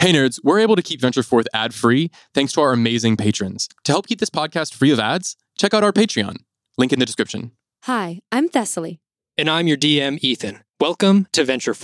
Hey nerds, we're able to keep Venture Forth ad free thanks to our amazing patrons. To help keep this podcast free of ads, check out our Patreon. Link in the description. Hi, I'm Thessaly. And I'm your DM, Ethan. Welcome to Venture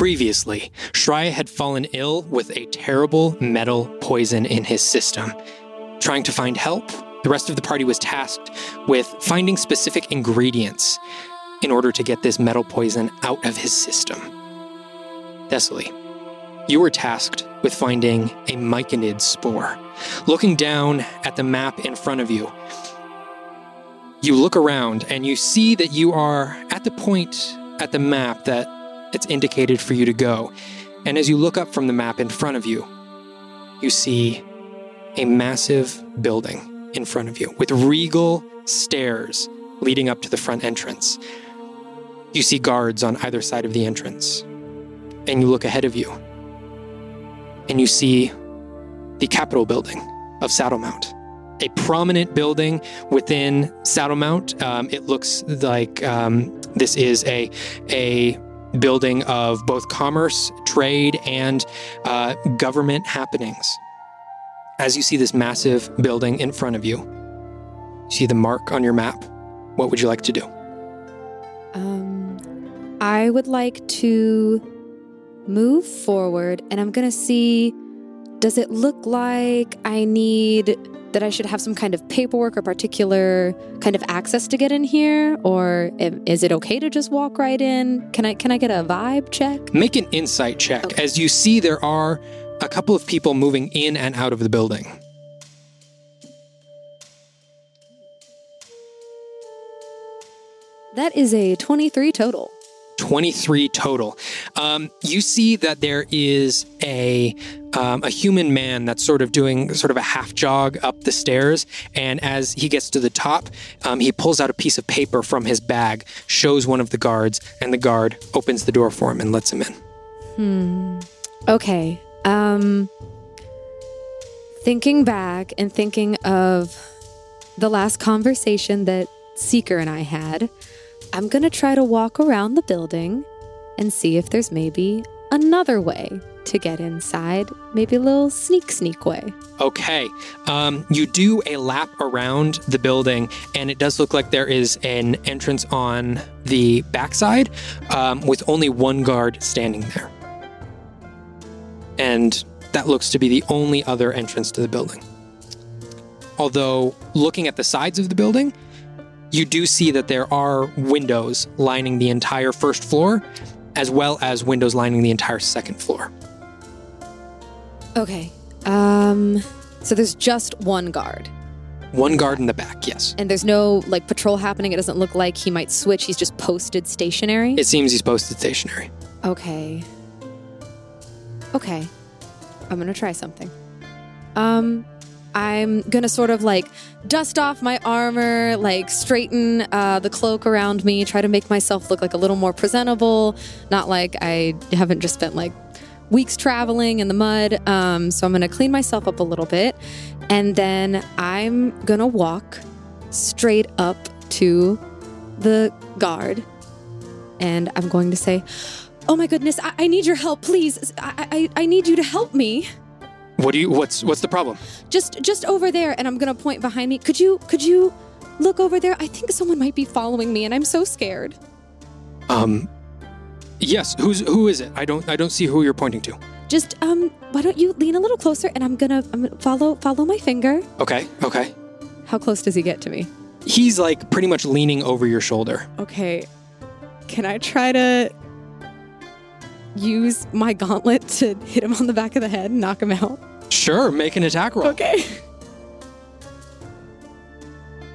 Previously, Shreya had fallen ill with a terrible metal poison in his system. Trying to find help, the rest of the party was tasked with finding specific ingredients in order to get this metal poison out of his system. Thessaly, you were tasked with finding a myconid spore. Looking down at the map in front of you, you look around and you see that you are at the point at the map that it's indicated for you to go. And as you look up from the map in front of you, you see a massive building in front of you with regal stairs leading up to the front entrance. You see guards on either side of the entrance. And you look ahead of you and you see the Capitol building of Saddlemount. A prominent building within Saddlemount. Um, it looks like um, this is a a building of both commerce, trade, and uh, government happenings. As you see this massive building in front of you, you see the mark on your map. What would you like to do? Um, I would like to move forward, and I'm gonna see. Does it look like I need that I should have some kind of paperwork or particular kind of access to get in here, or is it okay to just walk right in? Can I can I get a vibe check? Make an insight check Okay. as you see there are a couple of people moving in and out of the building. That is a 23 total. 23 total. Um, you see that there is a um, a human man that's sort of doing sort of a half jog up the stairs, and as he gets to the top, um, he pulls out a piece of paper from his bag, shows one of the guards, and the guard opens the door for him and lets him in. Hmm. Okay. Um thinking back and thinking of the last conversation that Seeker and I had, I'm going to try to walk around the building and see if there's maybe another way to get inside, maybe a little sneak sneak way. Okay. Um, you do a lap around the building, and it does look like there is an entrance on the backside um, with only one guard standing there. And that looks to be the only other entrance to the building. Although, looking at the sides of the building, you do see that there are windows lining the entire first floor, as well as windows lining the entire second floor. Okay. Um so there's just one guard One guard in the back, yes. and there's no like patrol happening. It doesn't look like he might switch. He's just posted stationary. It seems he's posted stationary. Okay. Okay. I'm gonna try something. Um, I'm gonna sort of like dust off my armor, like straighten uh, the cloak around me, try to make myself look like a little more presentable. Not like I haven't just spent like weeks traveling in the mud. Um, so I'm gonna clean myself up a little bit, and then I'm gonna walk straight up to the guard, and I'm going to say, "Oh my goodness, I, I need your help, please. I, I I need you to help me." What do you? What's what's the problem? just just over there and i'm gonna point behind me could you could you look over there i think someone might be following me and i'm so scared Um, yes. Who's who is it? I don't I don't see who you're pointing to. just um why don't you lean a little closer and i'm gonna i'm gonna follow follow my finger Okay. Okay. how close does he get to me He's like pretty much leaning over your shoulder. okay can i try to use my gauntlet to hit him on the back of the head and knock him out Sure. Make an attack roll. okay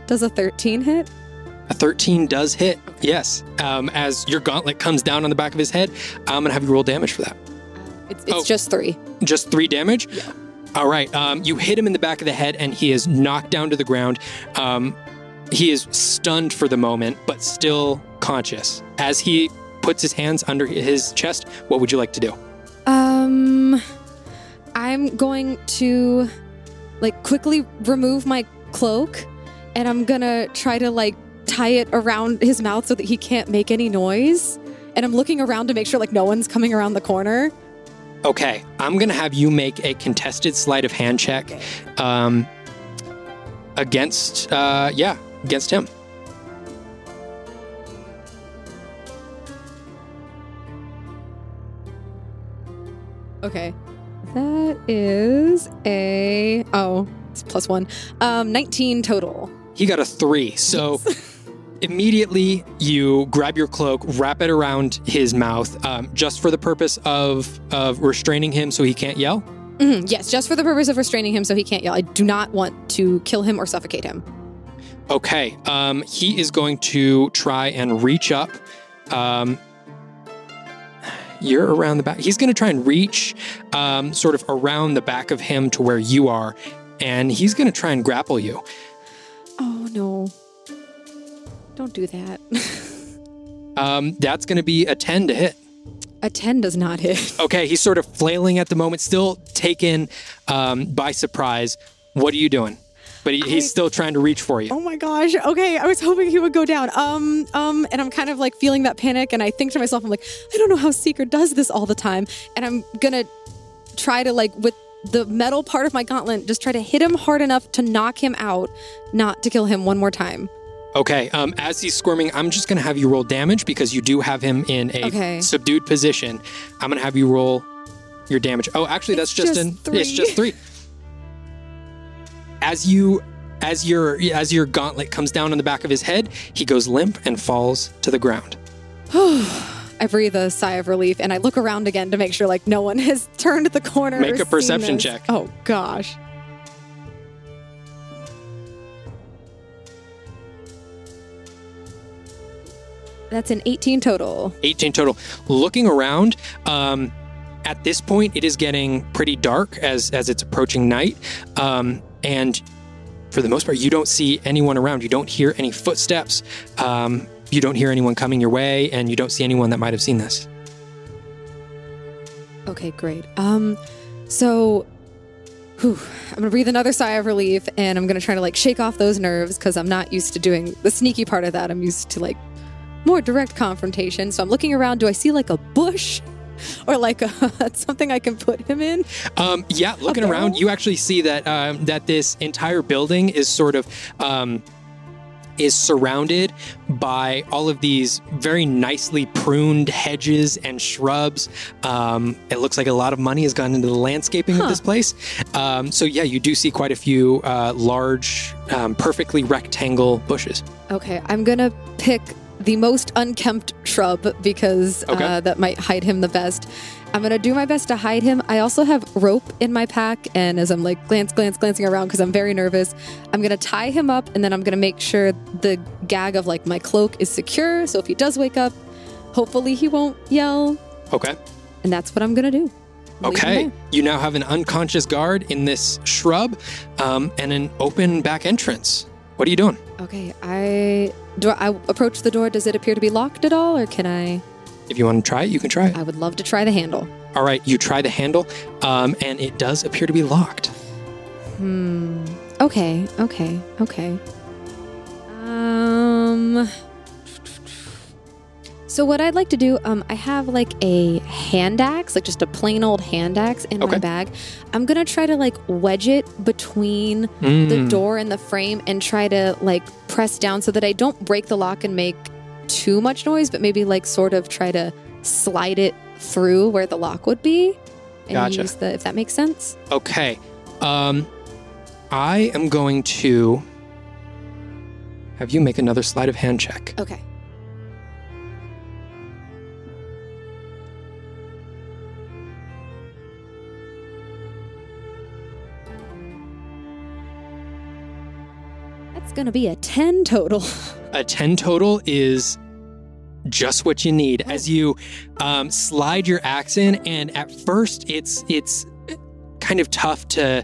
does a 13 hit A 13 does hit. Yes. Um, as your gauntlet comes down on the back of his head, I'm gonna have you roll damage for that. It's, it's Oh. just three. Just three damage? Yeah. All right. Um, you hit him in the back of the head, and he is knocked down to the ground. Um, he is stunned for the moment, but still conscious. As he puts his hands under his chest, what would you like to do? Um, I'm going to like quickly remove my cloak, and I'm gonna try to like tie it around his mouth so that he can't make any noise. And I'm looking around to make sure like no one's coming around the corner. Okay, I'm gonna have you make a contested sleight of hand check um, against, uh, yeah, against him. Okay. That is a oh, it's plus one. Um, 19 total. He got a three. So immediately you grab your cloak, wrap it around his mouth, um, just for the purpose of of restraining him so he can't yell. Mhm, Yes, just for the purpose of restraining him so he can't yell. I do not want to kill him or suffocate him. Okay. Um, he is going to try and reach up. Um, you're around the back. He's going to try and reach um, sort of around the back of him to where you are, and he's going to try and grapple you. Oh no. Don't do that. Um, that's going to be a 10 to hit. a 10 does not hit. Okay, he's sort of flailing at the moment, still taken um, by surprise. What are you doing? But he, he's still trying to reach for you. Oh my gosh. Okay, I was hoping he would go down. Um, um, and I'm kind of like feeling that panic, and I think to myself, I'm like, I don't know how Seeker does this all the time, and I'm gonna try to like with the metal part of my gauntlet, just try to hit him hard enough to knock him out, not to kill him one more time. Okay, um, as he's squirming, I'm just going to have you roll damage because you do have him in a Okay. subdued position. I'm going to have you roll your damage. Oh, actually, that's It's just, just an three. it's just three. As you as your as your gauntlet comes down on the back of his head, he goes limp and falls to the ground. I breathe a sigh of relief, and I look around again to make sure like no one has turned the corner. Make a perception check. Oh gosh. That's an 18 total. 18 total. Looking around, um, at this point, it is getting pretty dark as as it's approaching night, um, and for the most part, you don't see anyone around. You don't hear any footsteps. Um, you don't hear anyone coming your way, and you don't see anyone that might have seen this. Okay, great. Um, so, whew, I'm gonna breathe another sigh of relief, and I'm gonna try to like shake off those nerves because I'm not used to doing the sneaky part of that. I'm used to like more direct confrontation. So I'm looking around. Do I see like a bush or like a something I can put him in? Um, yeah, looking around, you actually see that um, that this entire building is sort of um, is surrounded by all of these very nicely pruned hedges and shrubs. Um, it looks like a lot of money has gone into the landscaping Huh. of this place. Um, so yeah, you do see quite a few uh, large, um, perfectly rectangle bushes. Okay, I'm gonna pick the most unkempt shrub because Okay. uh, that might hide him the best. I'm gonna do my best to hide him. I also have rope in my pack, and as I'm like glance, glance, glancing around because I'm very nervous, I'm gonna tie him up, and then I'm gonna make sure the gag of like my cloak is secure. So if he does wake up, hopefully he won't yell, Okay. and that's what I'm gonna do. Leave Okay. You now have an unconscious guard in this shrub um, and an open back entrance. What are you doing? Okay. I do. I approach the door. Does it appear to be locked at all, or can I? If you want to try it, you can try it. I would love to try the handle. All right, you try the handle, um, and it does appear to be locked. Hmm. Okay. Okay. Okay. Um. So what I'd like to do, um, I have like a hand axe, like just a plain old hand axe in Okay. my bag. I'm gonna try to like wedge it between the Mm. door and the frame and try to like press down so that I don't break the lock and make too much noise, but maybe like sort of try to slide it through where the lock would be. And Gotcha. use the if that makes sense. Okay. Um, I am going to have you make another sleight of hand check. Okay. That's gonna be a 10 total. A 10 total is just what you need as you um, slide your axe in. And at first, it's it's kind of tough to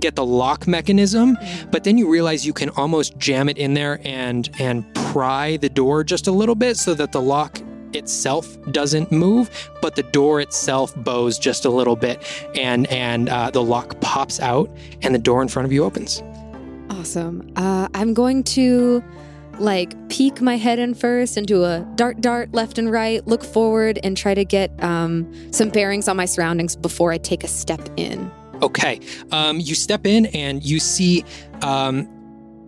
get the lock mechanism, but then you realize you can almost jam it in there and and pry the door just a little bit so that the lock itself doesn't move, but the door itself bows just a little bit, and and uh, the lock pops out, and the door in front of you opens. Awesome. Uh, I'm going to like peek my head in first and do a dart dart left and right, look forward and try to get um, some bearings on my surroundings before I take a step in. Okay. Um, you step in and you see um,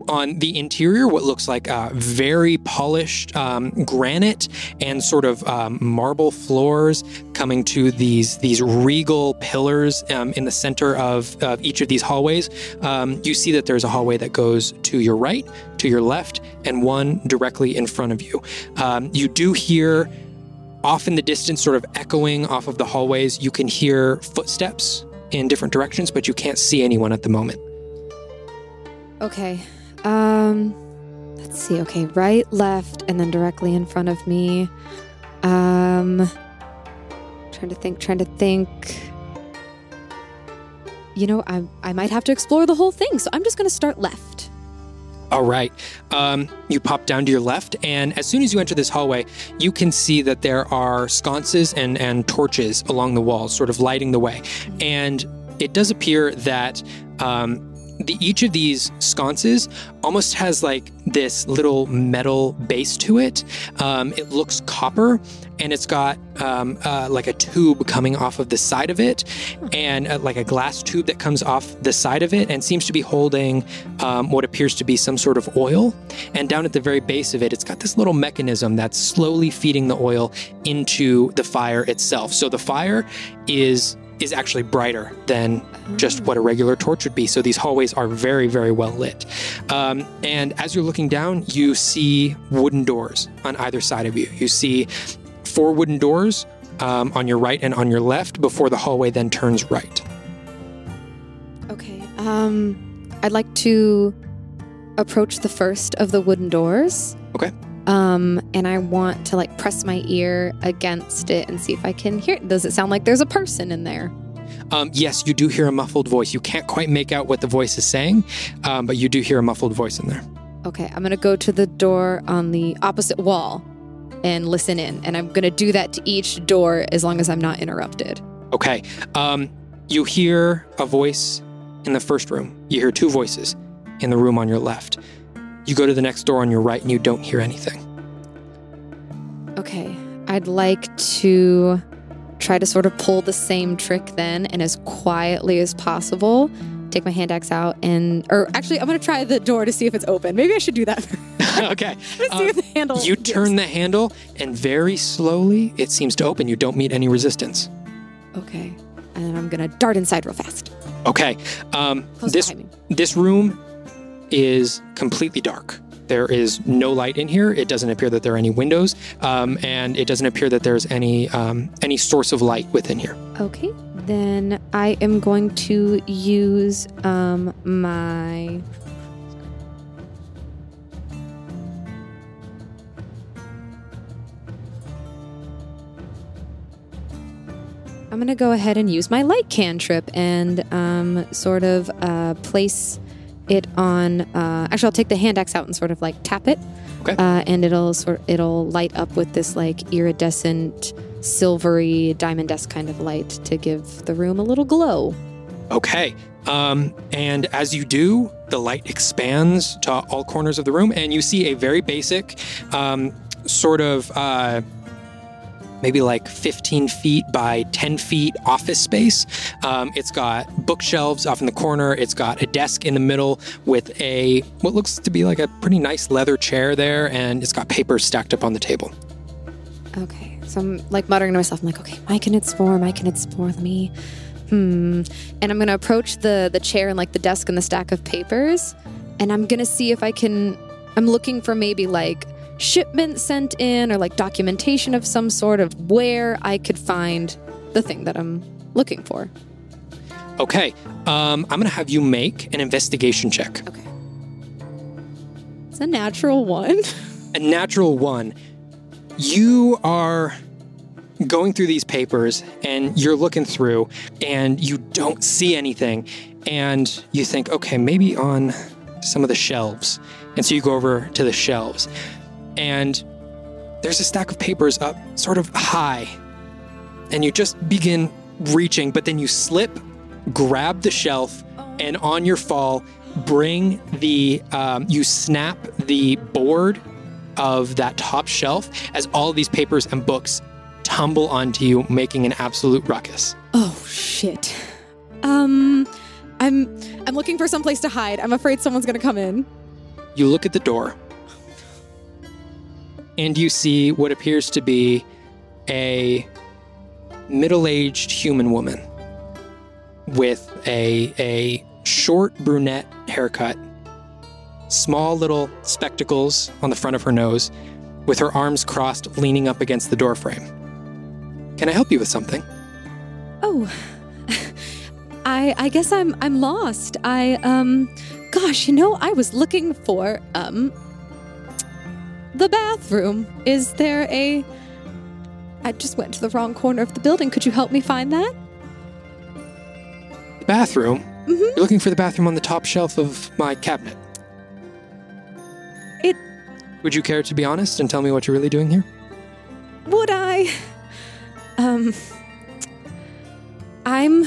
on the interior what looks like uh, very polished um, granite and sort of um, marble floors coming to these these regal pillars um, in the center of, of each of these hallways. Um, you see that there's a hallway that goes to your right, to your left, and one directly in front of you. Um, you do hear off in the distance, sort of echoing off of the hallways, you can hear footsteps in different directions, but you can't see anyone at the moment. Okay. Um let's see. Okay, right, left, and then directly in front of me. Um trying to think, trying to think. You know, I I might have to explore the whole thing, so I'm just to start left. All right. Um, you pop down to your left, and as soon as you enter this hallway, you can see that there are sconces and, and torches along the walls, sort of lighting the way. And it does appear that um, the, each of these sconces almost has like this little metal base to it. Um, it looks copper, and it's got um, uh, like a tube coming off of the side of it, and uh, like a glass tube that comes off the side of it, and seems to be holding um, what appears to be some sort of oil. And down at the very base of it, it's got this little mechanism that's slowly feeding the oil into the fire itself. So the fire is is actually brighter than just what a regular torch would be. So these hallways are very, very well lit. Um, and as you're looking down, you see wooden doors on either side of you. You see four wooden doors um, on your right and on your left before the hallway then turns right. Okay. Um, I'd like to approach the first of the wooden doors. Okay. Um, and I want to like press my ear against it and see if I can hear. Does it sound like there's a person in there? Um, yes, you do hear a muffled voice. You can't quite make out what the voice is saying, um, but you do hear a muffled voice in there. Okay, I'm gonna go to the door on the opposite wall and listen in, and I'm gonna do that to each door as long as I'm not interrupted. Okay. Um, you hear a voice in the first room. You hear two voices in the room on your left. You go to the next door on your right and you don't hear anything. Okay, I'd like to try to sort of pull the same trick then, and as quietly as possible, take my hand axe out and, or actually, I'm gonna try the door to see if it's open. Maybe I should do that. okay. Let's see if the handle. You gives. turn the handle and very slowly it seems to open. You don't meet any resistance. Okay, and then I'm gonna dart inside real fast. Okay. Um, Close this this room is completely dark. There is no light in here. It doesn't appear that there are any windows, um, and it doesn't appear that there's any um, any source of light within here. Okay, then I am going to use um my I'm gonna go ahead and use my light cantrip and um, sort of uh, place it on. Uh, actually, I'll take the hand axe out and sort of like tap it, Okay. uh, and it'll sort it'll light up with this like iridescent, silvery, diamond-esque kind of light to give the room a little glow. Okay. Um, and as you do, the light expands to all corners of the room, and you see a very basic, um, sort of uh, maybe like 15 feet by 10 feet office space. Um, it's got bookshelves off in the corner. It's got a desk in the middle with a what looks to be like a pretty nice leather chair there, and it's got papers stacked up on the table. Okay, so I'm like muttering to myself. I'm like, okay, myconid spore. Mike can explore. Let me, hmm. And I'm gonna approach the the chair and like the desk and the stack of papers, and I'm gonna see if I can. I'm looking for maybe like shipment sent in or like documentation of some sort of where I could find the thing that I'm looking for. Okay. Um, I'm gonna have you make an investigation check. Okay. It's a natural one. a natural one. you are going through these papers and you're looking through and you don't see anything. And you think, okay, maybe on some of the shelves. And so you go over to the shelves and there's a stack of papers up sort of high. And you just begin reaching, but then you slip, grab the shelf, and on your fall, bring the, um, you snap the board of that top shelf as all of these papers and books tumble onto you, making an absolute ruckus. Oh shit. Um, I'm I'm looking for someplace to hide. I'm afraid someone's gonna come in. You look at the door and you see what appears to be a middle aged human woman with a, a short brunette haircut, small little spectacles on the front of her nose, with her arms crossed leaning up against the doorframe. Can I help you with something? Oh, I I guess I'm I'm lost. I um, gosh, you know, I was looking for um the bathroom. Is there a? I just went to the wrong corner of the building. Could you help me find that? The bathroom? Mhm. You're looking for the bathroom on the top shelf of my cabinet. It- Would you care to be honest and tell me what you're really doing here? Would I? Um, I'm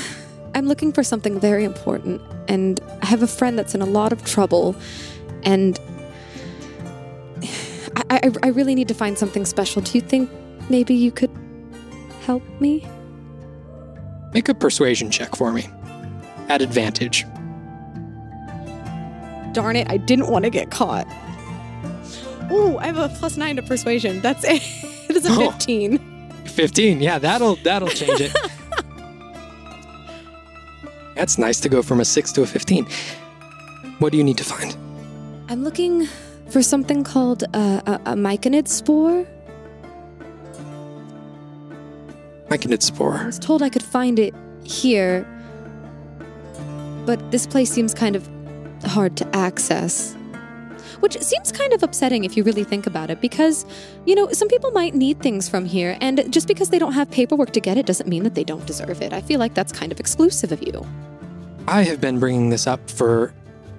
I'm looking for something very important, and I have a friend that's in a lot of trouble, and I I, I really need to find something special. Do you think maybe you could help me? Make a persuasion check for me. At advantage. Darn it! I didn't want to get caught. Ooh, I have a plus nine to persuasion. That's it. it is a Oh. fifteen. 15. Yeah, that'll that'll change it. That's nice to go from a 6 to a 15. What do you need to find? I'm looking for something called uh, a, a myconid spore. Myconid spore. I was told I could find it here, but this place seems kind of hard to access. Which seems kind of upsetting if you really think about it, because, you know, some people might need things from here, and just because they don't have paperwork to get it doesn't mean that they don't deserve it. I feel like that's kind of exclusive of you. I have been bringing this up for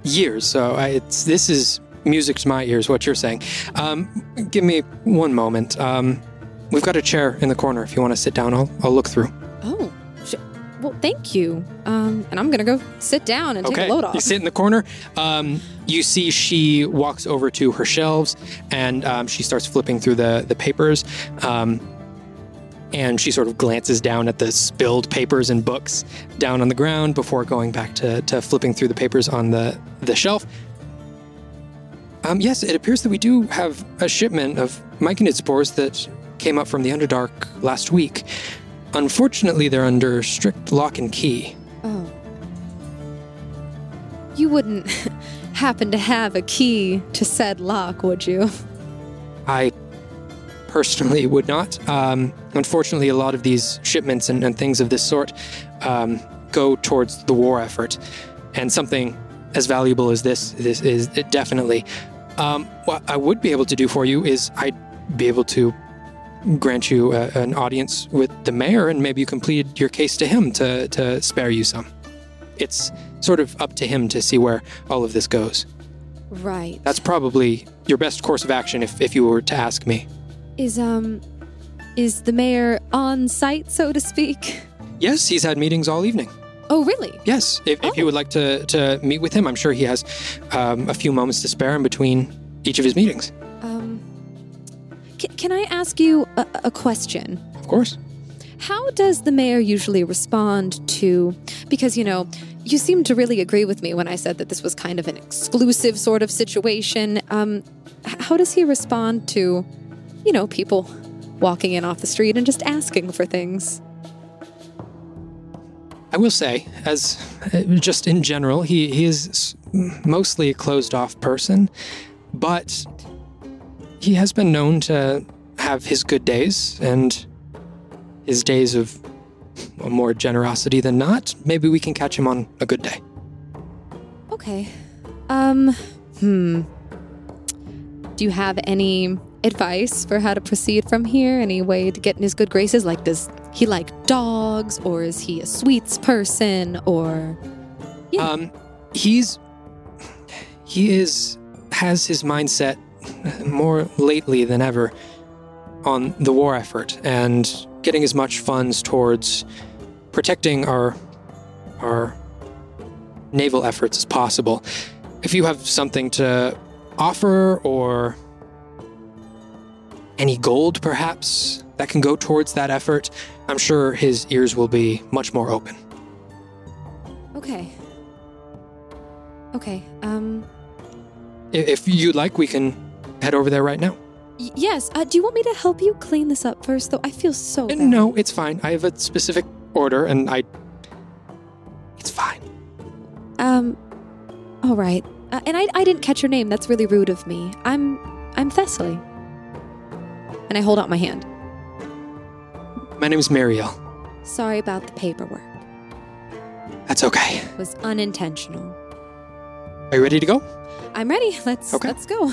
years, so I, it's this is music to my ears. What you're saying. Um, give me one moment. Um, we've got a chair in the corner. If you want to sit down, I'll I'll look through. Oh, sh- well, thank you. Um, and I'm gonna go sit down and take a load off. You sit in the corner. Um, you see she walks over to her shelves and um, she starts flipping through the the papers. Um, and she sort of glances down at the spilled papers and books down on the ground before going back to, to flipping through the papers on the, the shelf. Um, yes, it appears that we do have a shipment of myconid spores that came up from the Underdark last week. Unfortunately, they're under strict lock and key. Oh. You wouldn't happen to have a key to said lock, would you? I personally would not. Um, unfortunately, a lot of these shipments and, and things of this sort um, go towards the war effort, and something as valuable as this, this is it definitely. Um, what I would be able to do for you is I'd be able to grant you a, an audience with the mayor, and maybe you can plead your case to him to to spare you some. It's sort of up to him to see where all of this goes. Right. That's probably your best course of action if, if you were to ask me. Is um is the mayor on site, so to speak? Yes, he's had meetings all evening. Oh, really? Yes, if, if you Oh. would like to, to meet with him, I'm sure he has um, a few moments to spare in between each of his meetings. Um c- can I ask you a, a question? Of course. How does the mayor usually respond to because you know, you seemed to really agree with me when I said that this was kind of an exclusive sort of situation. Um how does he respond to you know, people walking in off the street and just asking for things? I will say, as uh, just in general, he, he is mostly a closed off person, but he has been known to have his good days and his days of more generosity than not. Maybe we can catch him on a good day. Okay. Um, hmm. Do you have any advice for how to proceed from here? Any way to get in his good graces? Like, does he like dogs, or is he a sweets person, or Yeah. Um, he's he is has his mindset more lately than ever on the war effort and getting as much funds towards protecting our our naval efforts as possible. If you have something to offer or any gold perhaps that can go towards that effort, I'm sure his ears will be much more open. okay? Okay. Um. If you'd like, we can head over there right now. y- yes. Uh, do you want me to help you clean this up first, though? I feel so Uh, bad. No, it's fine. I have a specific order, and I. It's fine. Um. All right. Uh, and I, I didn't catch your name. That's really rude of me. I'm I'm Thessaly. And I hold out my hand. My name's Mariel. Sorry about the paperwork. That's okay. It was unintentional. Are you ready to go? I'm ready. Let's Okay. let's go.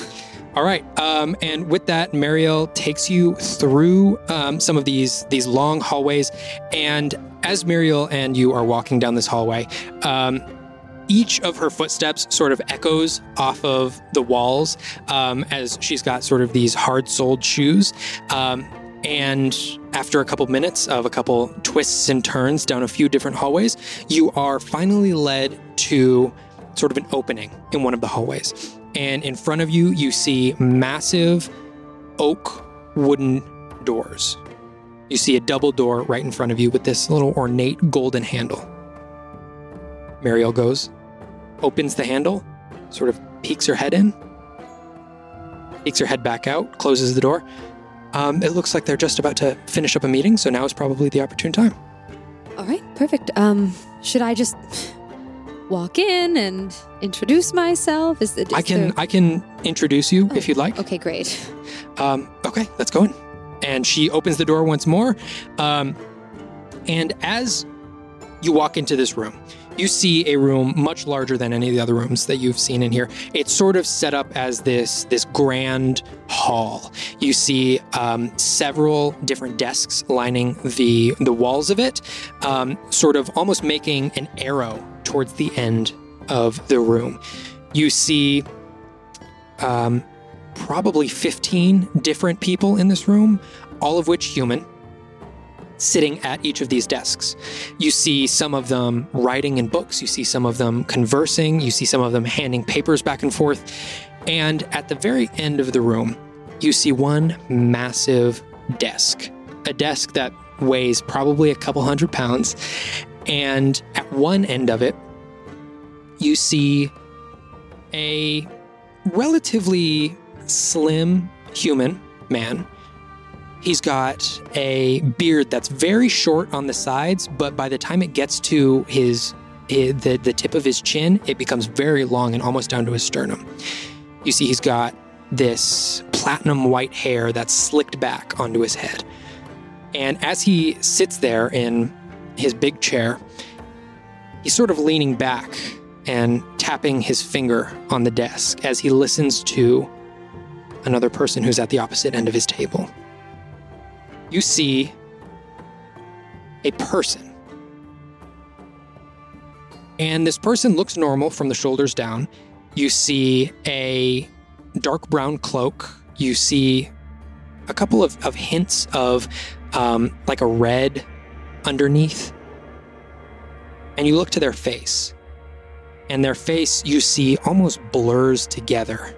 All right. Um, and with that, Mariel takes you through um, some of these these long hallways. And as Mariel and you are walking down this hallway, um, each of her footsteps sort of echoes off of the walls um, as she's got sort of these hard-soled shoes. Um, and after a couple minutes of a couple twists and turns down a few different hallways, you are finally led to sort of an opening in one of the hallways. And in front of you you see massive oak wooden doors. You see a double door right in front of you with this little ornate golden handle mariel goes opens the handle sort of peeks her head in peeks her head back out closes the door um, it looks like they're just about to finish up a meeting so now is probably the opportune time All right, perfect. Um, should I just walk in and introduce myself? Is, is i can there- i can introduce you if Oh, you'd like Okay, great. Um, okay, let's go in. And she opens the door once more. Um, and as you walk into this room, you see a room much larger than any of the other rooms that you've seen in here. It's sort of set up as this this grand hall. You see um, several different desks lining the the walls of it, um, sort of almost making an arrow towards the end of the room. You see um, probably 15 different people in this room, all of which human, sitting at each of these desks. You see some of them writing in books, you see some of them conversing, you see some of them handing papers back and forth. And at the very end of the room, you see one massive desk, a desk that weighs probably a couple hundred pounds. And at one end of it, you see a relatively slim human man. He's got a beard that's very short on the sides, but by the time it gets to his, i the the tip of his chin, it becomes very long and almost down to his sternum. You see, he's got this platinum white hair that's slicked back onto his head, and as he sits there in his big chair, he's sort of leaning back and tapping his finger on the desk as he listens to another person who's at the opposite end of his table. You see a person. And this person looks normal from the shoulders down. You see a dark brown cloak. You see a couple of, of hints of um, like a red underneath. And you look to their face and their face you see almost blurs together.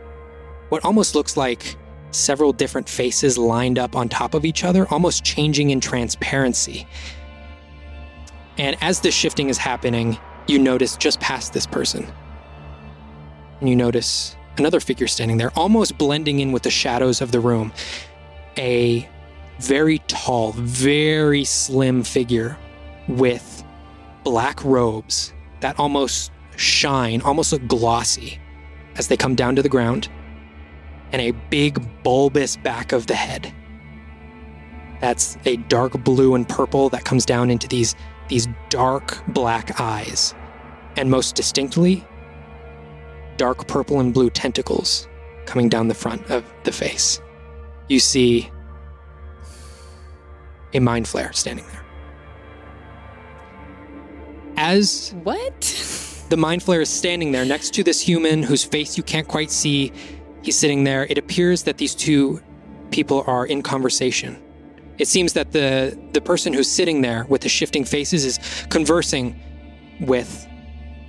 What almost looks like several different faces lined up on top of each other, almost changing in transparency. And as this shifting is happening, you notice just past this person. And you notice another figure standing there, almost blending in with the shadows of the room. A very tall, very slim figure with black robes that almost shine, almost look glossy as they come down to the ground, and a big bulbous back of the head. That's a dark blue and purple that comes down into these these dark black eyes, and most distinctly, dark purple and blue tentacles coming down the front of the face. you see a mind flayer standing there. As What? the mind flayer is standing there next to this human whose face you can't quite see, he's sitting there. It appears that these two people are in conversation. It seems that the the person who's sitting there with the shifting faces is conversing with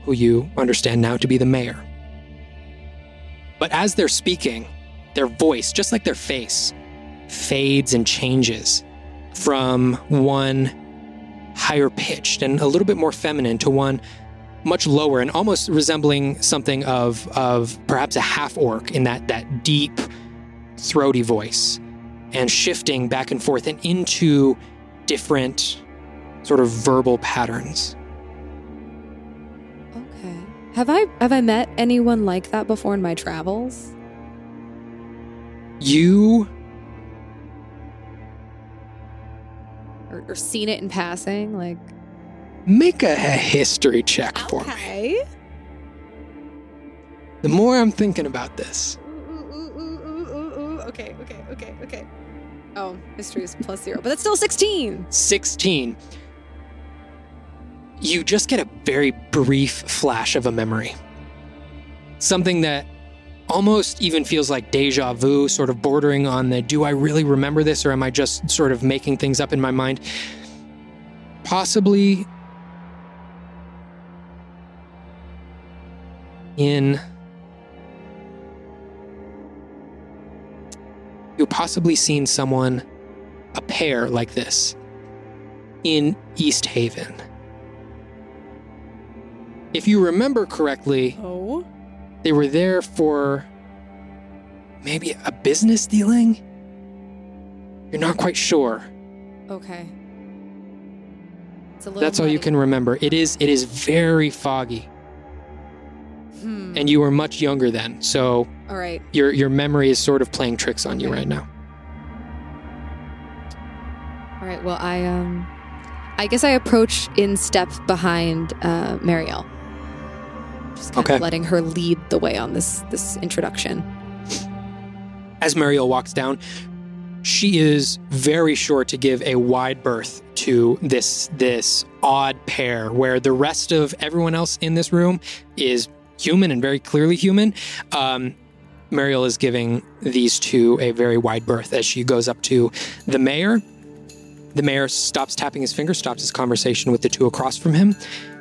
who you understand now to be the mayor. But as they're speaking, their voice, just like their face, fades and changes from one higher pitched and a little bit more feminine to one much lower and almost resembling something of of perhaps a half orc in that that deep throaty voice and shifting back and forth and into different sort of verbal patterns. Okay. Have I have I met anyone like that before in my travels? You Or, or seen it in passing? Like make a history check for me. Okay. The more I'm thinking about this, Ooh, ooh, ooh, ooh, ooh, ooh. Okay, okay, okay, okay. Oh, history is plus zero, but that's still 16. 16, you just get a very brief flash of a memory. Something that almost even feels like deja vu, sort of bordering on the do I really remember this or am I just sort of making things up in my mind? Possibly in. You've possibly seen someone, a pair like this, in East Haven. If you remember correctly, Oh. they were there for maybe a business dealing? You're not quite sure. Okay. It's a little That's all you can remember. It is it is very foggy. And you were much younger then, so All right. your your memory is sort of playing tricks on you right now. All right. Well, I um I guess I approach in step behind uh Mariel. Just kind Okay. of letting her lead the way on this this introduction. As Mariel walks down, she is very sure to give a wide berth to this this odd pair where the rest of everyone else in this room is human and very clearly human. Um, is giving these two a very wide berth as she goes up to the mayor. The mayor stops tapping his finger, stops his conversation with the two across from him,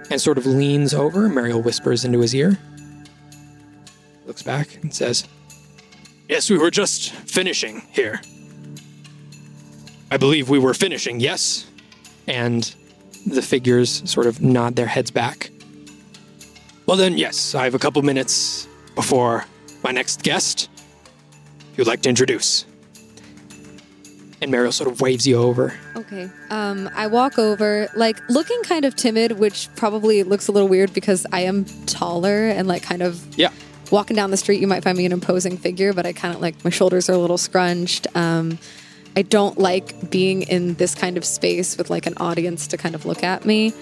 and sort of leans over. Mariel whispers into his ear, looks back, and says, Yes, we were just finishing here. I believe we were finishing, yes? And the figures sort of nod their heads back. Well, then, yes, I have a couple minutes before my next guest. If you'd like to introduce. And Mariel sort of waves you over. Okay. Um, I walk over, like looking kind of timid, which probably looks a little weird because I am taller and like kind of Yeah. walking down the street. You might find me an imposing figure, but I kind of like my shoulders are a little scrunched. Um, I don't like being in this kind of space with like an audience to kind of look at me.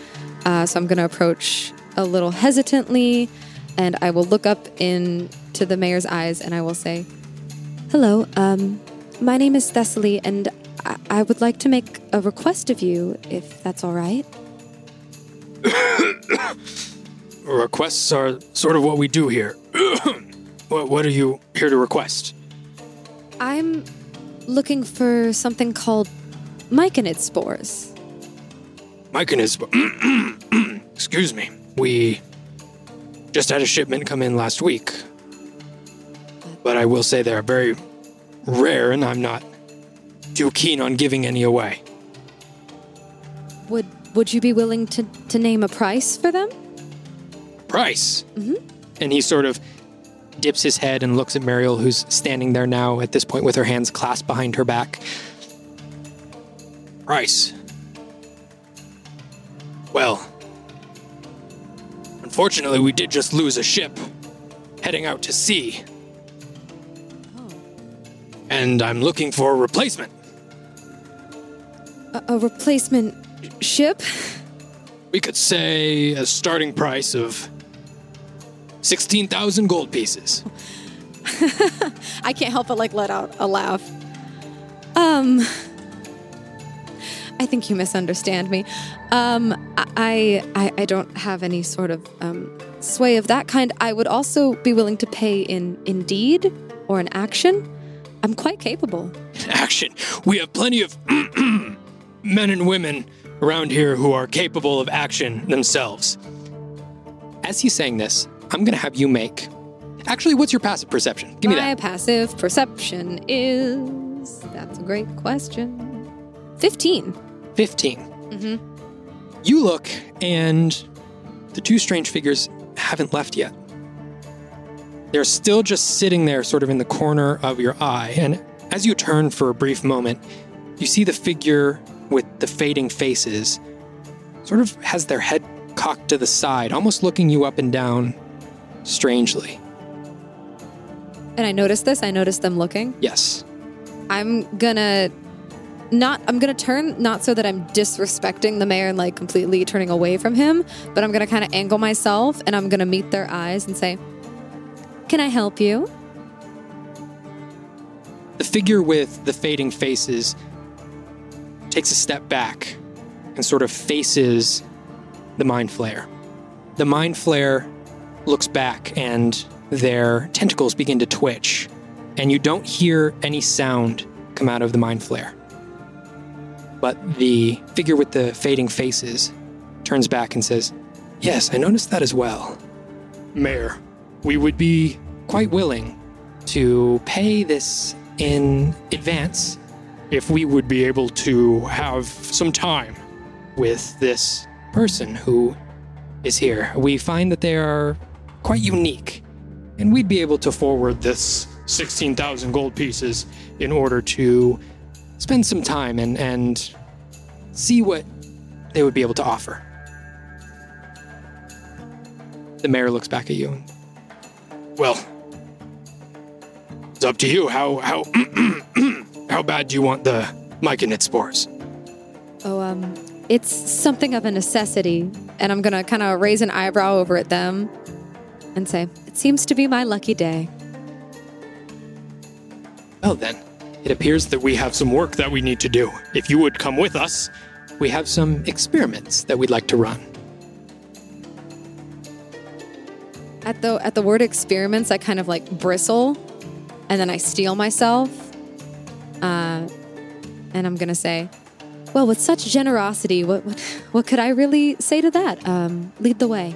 Uh, so I'm going to approach a little hesitantly, and I will look up into the mayor's eyes, and I will say, "Hello. Um, my name is Thessaly, and I, I would like to make a request of you, if that's all right. Requests are sort of what we do here. what, what are you here to request? I'm looking for something called myconid spores. Myconism. Excuse me. We just had a shipment come in last week. But I will say they're very rare, and I'm not too keen on giving any away. Would would you be willing to, to name a price for them? Price. Mm-hmm. And he sort of dips his head and looks at Mariel, who's standing there now at this point with her hands clasped behind her back. Price. Well, unfortunately, we did just lose a ship heading out to sea. And I'm looking for a replacement. A, a replacement ship? We could say a starting price of 16,000 gold pieces. I can't help but like let out a laugh. Um, I think you misunderstand me. Um, I, I, I don't have any sort of um, sway of that kind. I would also be willing to pay in in deed or in action. I'm quite capable. In Action. We have plenty of men and women around here who are capable of action themselves. As he's saying this, I'm going to have you make. Actually, what's your passive perception? Give me My that. passive perception is. That's a great question. 15. 15. Mm-hmm. You look, and the two strange figures haven't left yet. They're still just sitting there, sort of in the corner of your eye. And as you turn for a brief moment, you see the figure with the fading faces sort of has their head cocked to the side, almost looking you up and down strangely. And I noticed this. I noticed them looking. Yes. I'm gonna not I'm gonna turn not so that I'm disrespecting the mayor and like completely turning away from him, but I'm gonna kind of angle myself and I'm gonna meet their eyes and say, "Can I help you?" The figure with the fading faces takes a step back and sort of faces the mind flayer. The mind flayer looks back and their tentacles begin to twitch, and you don't hear any sound come out of the mind flayer. But the figure with the fading faces turns back and says, Yes, I noticed that as well. Mayor, we would be quite willing to pay this in advance if we would be able to have some time with this person who is here. We find that they are quite unique, and we'd be able to forward this 16,000 gold pieces in order to spend some time and, and see what they would be able to offer. The mayor looks back at you. and, Well, it's up to you. How how how bad do you want the myconid spores? Oh, um, it's something of a necessity, and I'm gonna kind of raise an eyebrow over at them and say, "It seems to be my lucky day." Well then, it appears that we have some work that we need to do. If you would come with us, we have some experiments that we'd like to run. At the at the word experiments, I kind of like bristle, and then I steel myself. Uh, and I'm gonna say, "Well, with such generosity, what what what could I really say to that? Um, lead the way."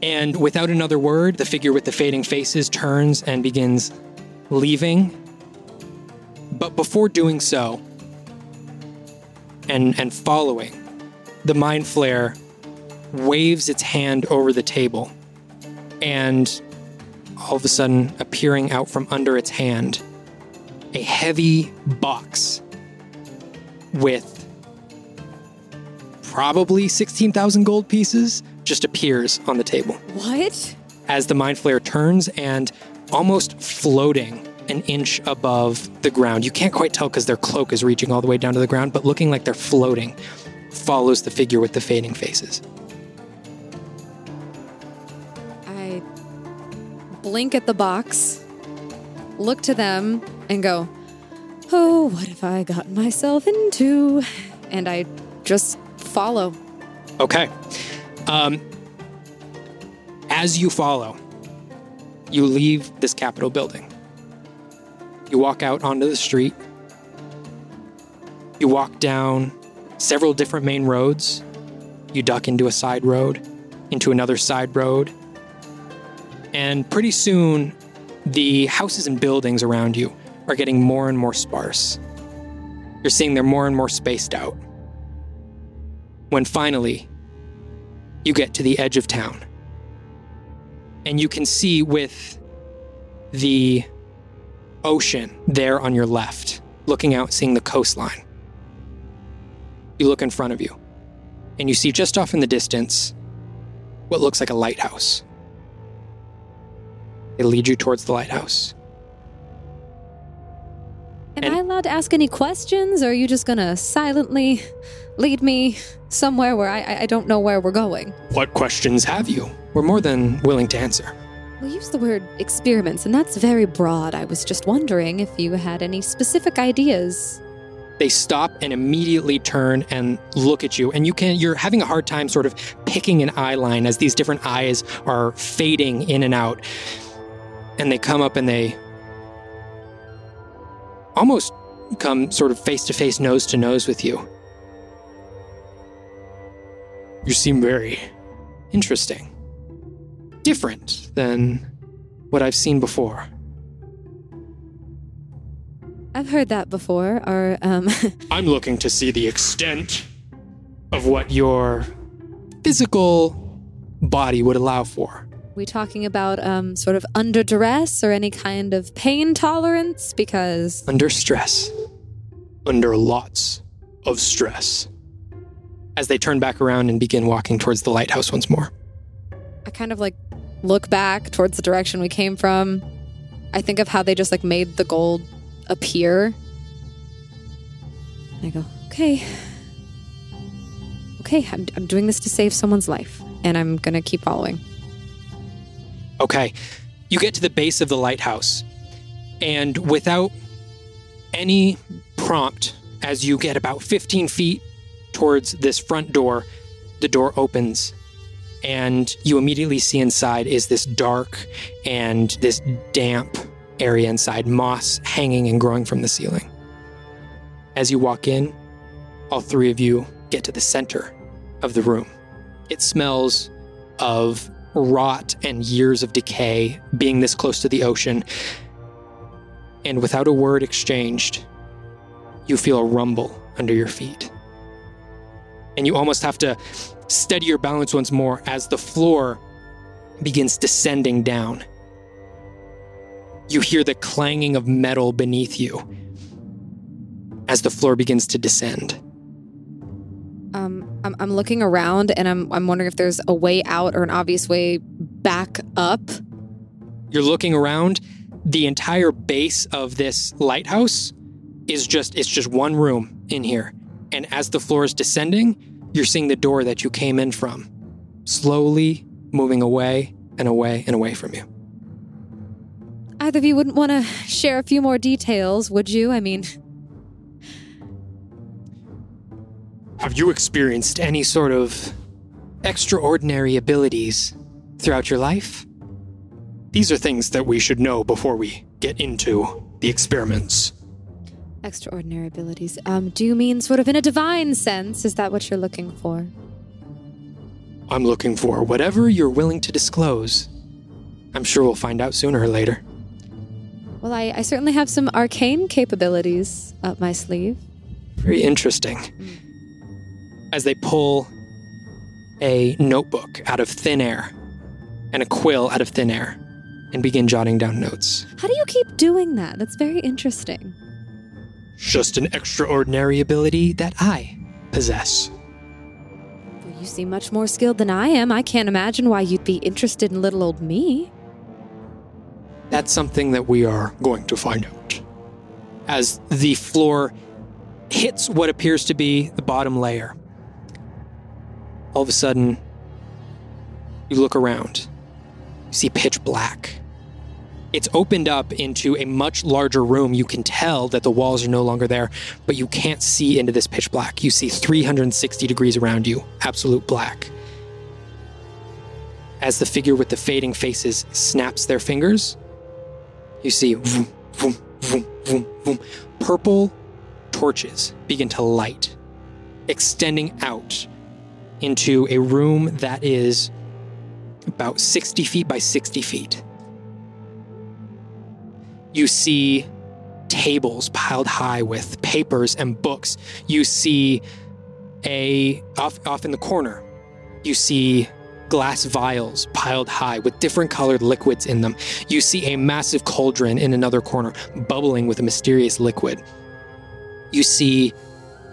And without another word, the figure with the fading faces turns and begins leaving. But before doing so, and, and following, the mind flayer waves its hand over the table. And all of a sudden, appearing out from under its hand, a heavy box with probably 16,000 gold pieces just appears on the table What? as the mind flayer turns and almost floating an inch above the ground. You can't quite tell because their cloak is reaching all the way down to the ground, but looking like they're floating follows the figure with the fading faces. I blink at the box, look to them, and go, Oh, what have I gotten myself into? And I just follow. Okay. Um, as you follow, you leave this Capitol building. You walk out onto the street. You walk down several different main roads. You duck into a side road, into another side road. And pretty soon, the houses and buildings around you are getting more and more sparse. You're seeing they're more and more spaced out when finally you get to the edge of town. And you can see with the ocean there on your left, looking out, seeing the coastline. You look in front of you, and you see just off in the distance what looks like a lighthouse. They lead you towards the lighthouse. Am And- I allowed to ask any questions, or are you just gonna silently lead me somewhere where I, I- I don't know where we're going? What questions have you? We're more than willing to answer. We use the word experiments, and that's very broad. I was just wondering if you had any specific ideas. They stop and immediately turn and look at you, and you can you're having a hard time sort of picking an eye line as these different eyes are fading in and out. And they come up and they almost come sort of face to face, nose to nose with you. You seem very interesting. Different than what I've seen before. I've heard that before. Or, um, I'm looking to see the extent of what your physical body would allow for. We talking about um, sort of under duress or any kind of pain tolerance? Because Under stress. Under lots of stress. As they turn back around and begin walking towards the lighthouse once more. I kind of like look back towards the direction we came from. I think of how they just like made the gold appear. And I go, okay. Okay, I'm, I'm doing this to save someone's life, and I'm gonna keep following. Okay. You get to the base of the lighthouse, and without any prompt, as you get about 15 feet towards this front door, the door opens, and you immediately see inside is this dark and this damp area inside, moss hanging and growing from the ceiling. As you walk in, all three of you get to the center of the room. It smells of rot and years of decay being this close to the ocean. And without a word exchanged, you feel a rumble under your feet. And you almost have to steady your balance once more as the floor begins descending down. You hear the clanging of metal beneath you as the floor begins to descend. Um, I'm, I'm looking around, and I'm I'm wondering if there's a way out or an obvious way back up. You're looking around. The entire base of this lighthouse is just it's just one room in here. And as the floor is descending, you're seeing the door that you came in from slowly moving away and away and away from you. Either of you wouldn't want to share a few more details, would you? I mean, Have you experienced any sort of extraordinary abilities throughout your life? These are things that we should know before we get into the experiments. extraordinary abilities. Um, do you mean sort of in a divine sense? Is that what you're looking for? I'm looking for whatever you're willing to disclose. I'm sure we'll find out sooner or later. Well, I, I certainly have some arcane capabilities up my sleeve. Very interesting. As they pull a notebook out of thin air and a quill out of thin air and begin jotting down notes. How do you keep doing that? That's very interesting. Just an extraordinary ability that I possess. You seem much more skilled than I am. I can't imagine why you'd be interested in little old me. That's something that we are going to find out. As the floor hits what appears to be the bottom layer, all of a sudden, you look around. You see pitch black. It's opened up into a much larger room. You can tell that the walls are no longer there, but you can't see into this pitch black. You see 360 degrees around you, absolute black. As the figure with the fading faces snaps their fingers, you see vroom, vroom, vroom, purple torches begin to light, extending out into a room that is about 60 feet by 60 feet. You see tables piled high with papers and books. You see a off off in the corner. You see glass vials piled high with different colored liquids in them. You see a massive cauldron in another corner bubbling with a mysterious liquid. You see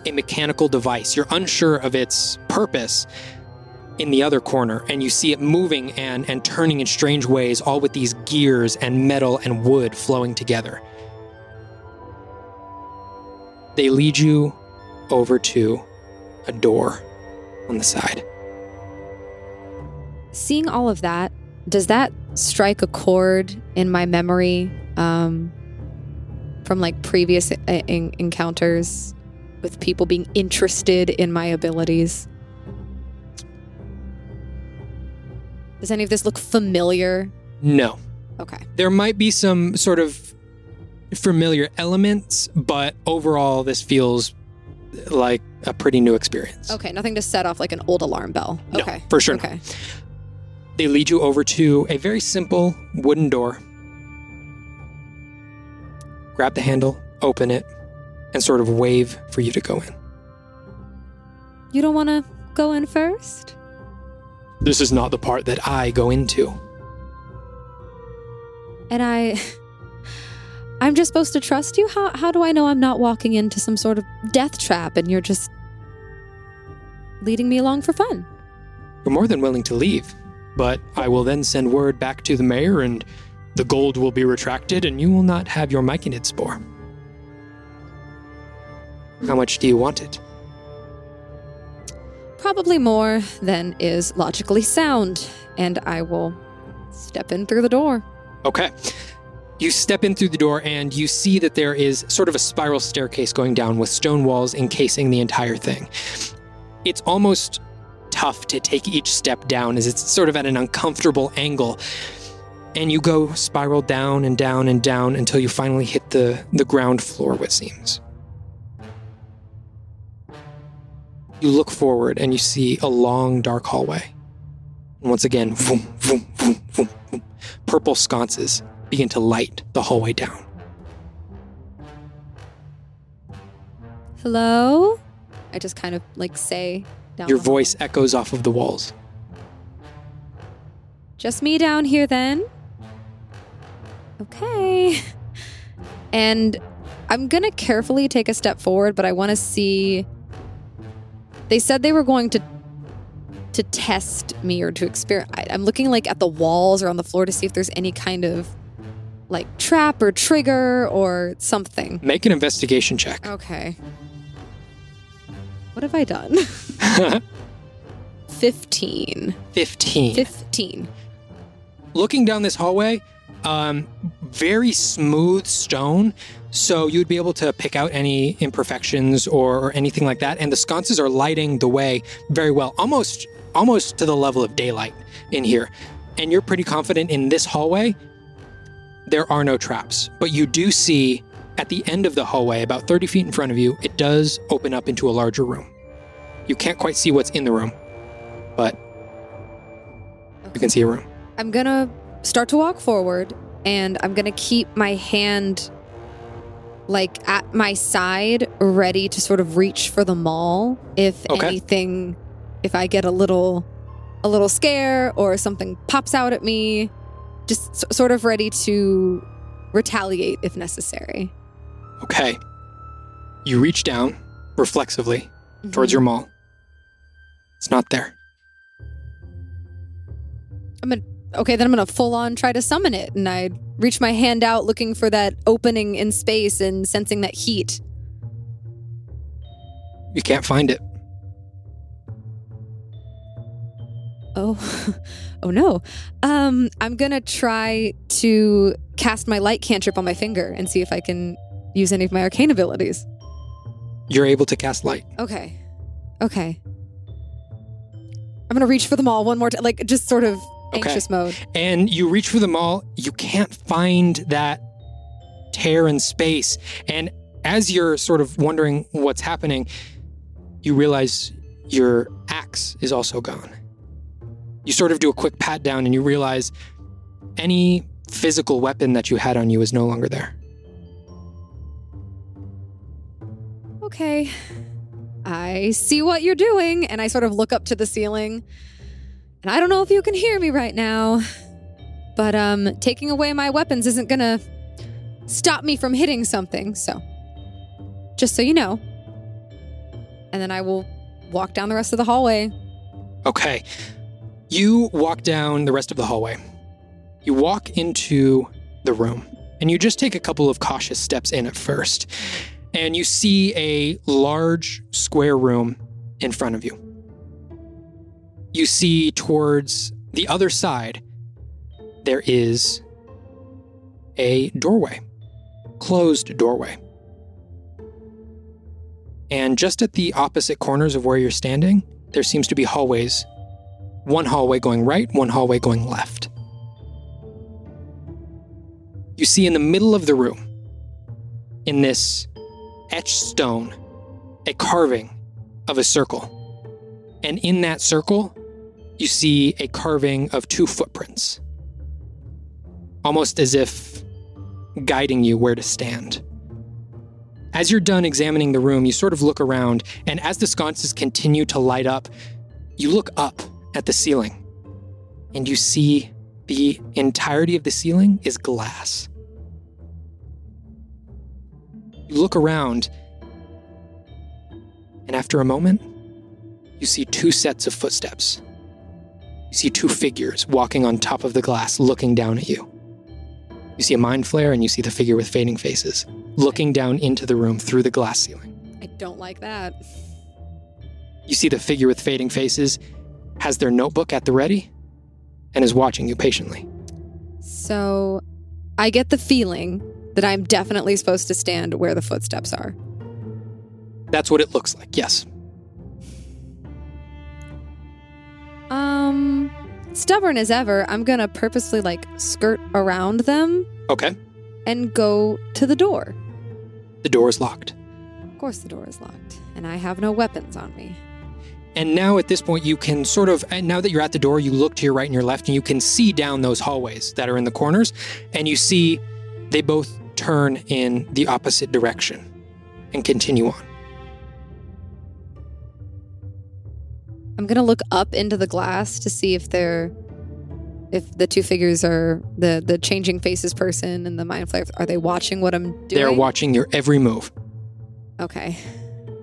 a mechanical device. You're unsure of its purpose in the other corner, and you see it moving and, and turning in strange ways, all with these gears and metal and wood flowing together. They lead you over to a door on the side. Seeing all of that, does that strike a chord in my memory um, from like previous en- encounters with people being interested in my abilities. Does any of this look familiar? No. Okay. There might be some sort of familiar elements, but overall, this feels like a pretty new experience. Okay, nothing to set off like an old alarm bell. No, Okay. for sure not. Okay. They lead you over to a very simple wooden door. Grab the handle, open it, and sort of wave for you to go in. You don't want to go in first? This is not the part that I go into. And I I'm just supposed to trust you? How how do I know I'm not walking into some sort of death trap and you're just leading me along for fun? You're more than willing to leave, but I will then send word back to the mayor and the gold will be retracted and you will not have your myconid spore. How much do you want it? Probably more than is logically sound, and I will step in through the door. Okay. You step in through the door and you see that there is sort of a spiral staircase going down with stone walls encasing the entire thing. It's almost tough to take each step down as it's sort of at an uncomfortable angle. And you go spiral down and down and down until you finally hit the, the ground floor, what seems. You look forward and you see a long, dark hallway. And once again, vroom, vroom, vroom, vroom, vroom, purple sconces begin to light the hallway down. Hello? I just kind of like say down Your voice echoes off of the walls. Just me down here then. Okay. And I'm going to carefully take a step forward, but I want to see They said they were going to to test me or to experiment. I'm looking like at the walls or on the floor to see if there's any kind of like trap or trigger or something. Make an investigation check. Okay. What have I done? 15. 15. 15. Looking down this hallway, um, very smooth stone, so you would be able to pick out any imperfections or, or anything like that. And the sconces are lighting the way very well, almost almost to the level of daylight in here. And you're pretty confident in this hallway. There are no traps, but you do see at the end of the hallway, about 30 feet in front of you, it does open up into a larger room. You can't quite see what's in the room, but you can see a room. I'm gonna start to walk forward and I'm gonna keep my hand like at my side, ready to sort of reach for the maul if Okay. anything, if I get a little, a little scare or something pops out at me, just s- sort of ready to retaliate if necessary. Okay. You reach down reflexively towards your mm-hmm. maul. It's not there. Okay, then I'm gonna full on try to summon it, and I reach my hand out looking for that opening in space and sensing that heat. You can't find it. Oh, oh no. Um, I'm gonna try to cast my light cantrip on my finger and see if I can use any of my arcane abilities. You're able to cast light. Okay, okay. I'm gonna reach for them all one more time, like just sort of Okay. anxious mode. And you reach for the maul, you can't find that tear in space. And as you're sort of wondering what's happening, you realize your axe is also gone. You sort of do a quick pat down and you realize any physical weapon that you had on you is no longer there. Okay. I see what you're doing, and I sort of look up to the ceiling. And I don't know if you can hear me right now, but um taking away my weapons isn't gonna stop me from hitting something, so just so you know. And then I will walk down the rest of the hallway. Okay. You walk down the rest of the hallway. You walk into the room, and you just take a couple of cautious steps in at first. And you see a large square room in front of you. You see towards the other side, there is a doorway, closed doorway. And just at the opposite corners of where you're standing, there seems to be hallways. One hallway going right, one hallway going left. You see in the middle of the room, in this etched stone, a carving of a circle. And in that circle, you see a carving of two footprints, almost as if guiding you where to stand. As you're done examining the room, you sort of look around, and as the sconces continue to light up, you look up at the ceiling and you see the entirety of the ceiling is glass. You look around, and after a moment, you see two sets of footsteps. You see two figures walking on top of the glass, looking down at you. You see a mind flayer, and you see the figure with fading faces, looking down into the room through the glass ceiling. I don't like that. You see the figure with fading faces has their notebook at the ready and is watching you patiently. So I get the feeling that I'm definitely supposed to stand where the footsteps are. That's what it looks like, yes. Stubborn as ever, I'm gonna purposely like skirt around them Okay. and go to the door. The door is locked. Of course, the door is locked, and I have no weapons on me. And now at this point, you can sort of, and now that you're at the door, you look to your right and your left, and you can see down those hallways that are in the corners, and you see they both turn in the opposite direction and continue on. I'm gonna look up into the glass to see if they're if the two figures are the the changing faces person and the mind flayer are they watching what I'm doing? They're watching your every move. Okay.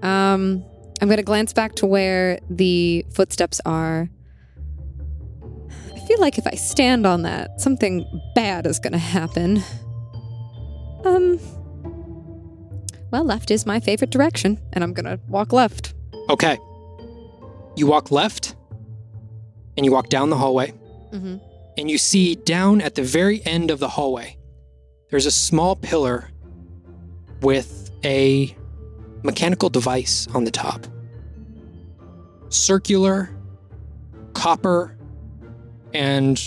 Um I'm gonna glance back to where the footsteps are. I feel like if I stand on that, something bad is gonna happen. Um well, left is my favorite direction, and I'm gonna walk left. Okay. You walk left, and you walk down the hallway, Mm-hmm. and you see down at the very end of the hallway, there's a small pillar with a mechanical device on the top. Circular, copper, and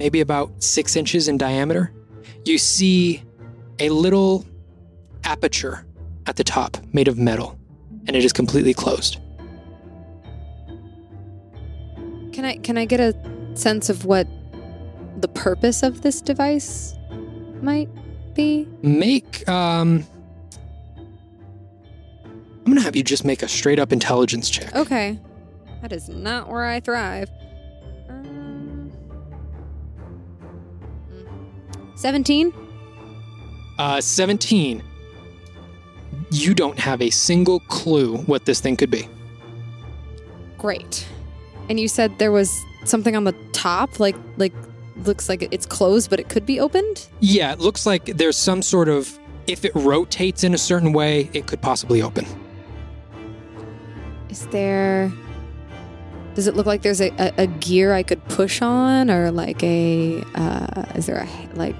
maybe about six inches in diameter. You see a little aperture at the top made of metal, and it is completely closed. Can I can I get a sense of what the purpose of this device might be? Make um I'm gonna have you just make a straight up intelligence check. Okay. That is not where I thrive. Um, 17? Uh 17. You don't have a single clue what this thing could be. Great. And you said there was something on the top like like looks like it's closed but it could be opened? Yeah, it looks like there's some sort of if it rotates in a certain way, it could possibly open. Is there Does it look like there's a, a, a gear I could push on or like a uh is there a like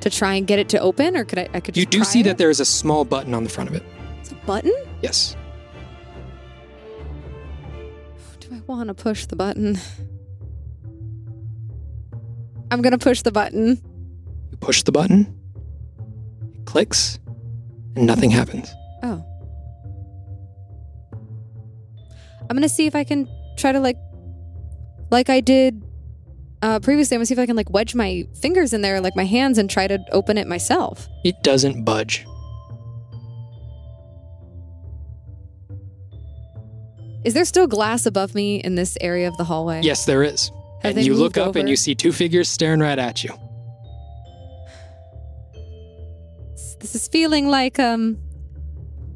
to try and get it to open or could I I could You do see it? that there is a small button on the front of it. It's a button? Yes. Want to push the button? I'm going to push the button. You push the button, it clicks, and nothing happens. Oh. I'm going to see if I can try to like like I did uh previously. I'm going to see if I can like wedge my fingers in there like my hands and try to open it myself. It doesn't budge. Is there still glass above me in this area of the hallway? Yes, there is. Have and they you look up and you see two figures staring right at you. This is feeling like um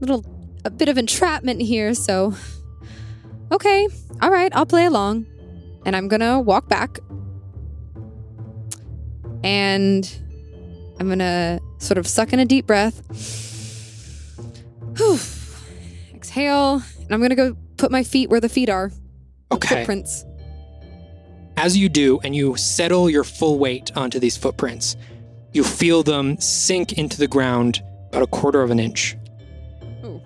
little a bit of entrapment here, so okay. All right, I'll play along. And I'm going to walk back. And I'm going to sort of suck in a deep breath. Whew. Exhale. And I'm going to go put my feet where the feet are. Okay. Footprints. As you do, and you settle your full weight onto these footprints, you feel them sink into the ground about a quarter of an inch. Ooh.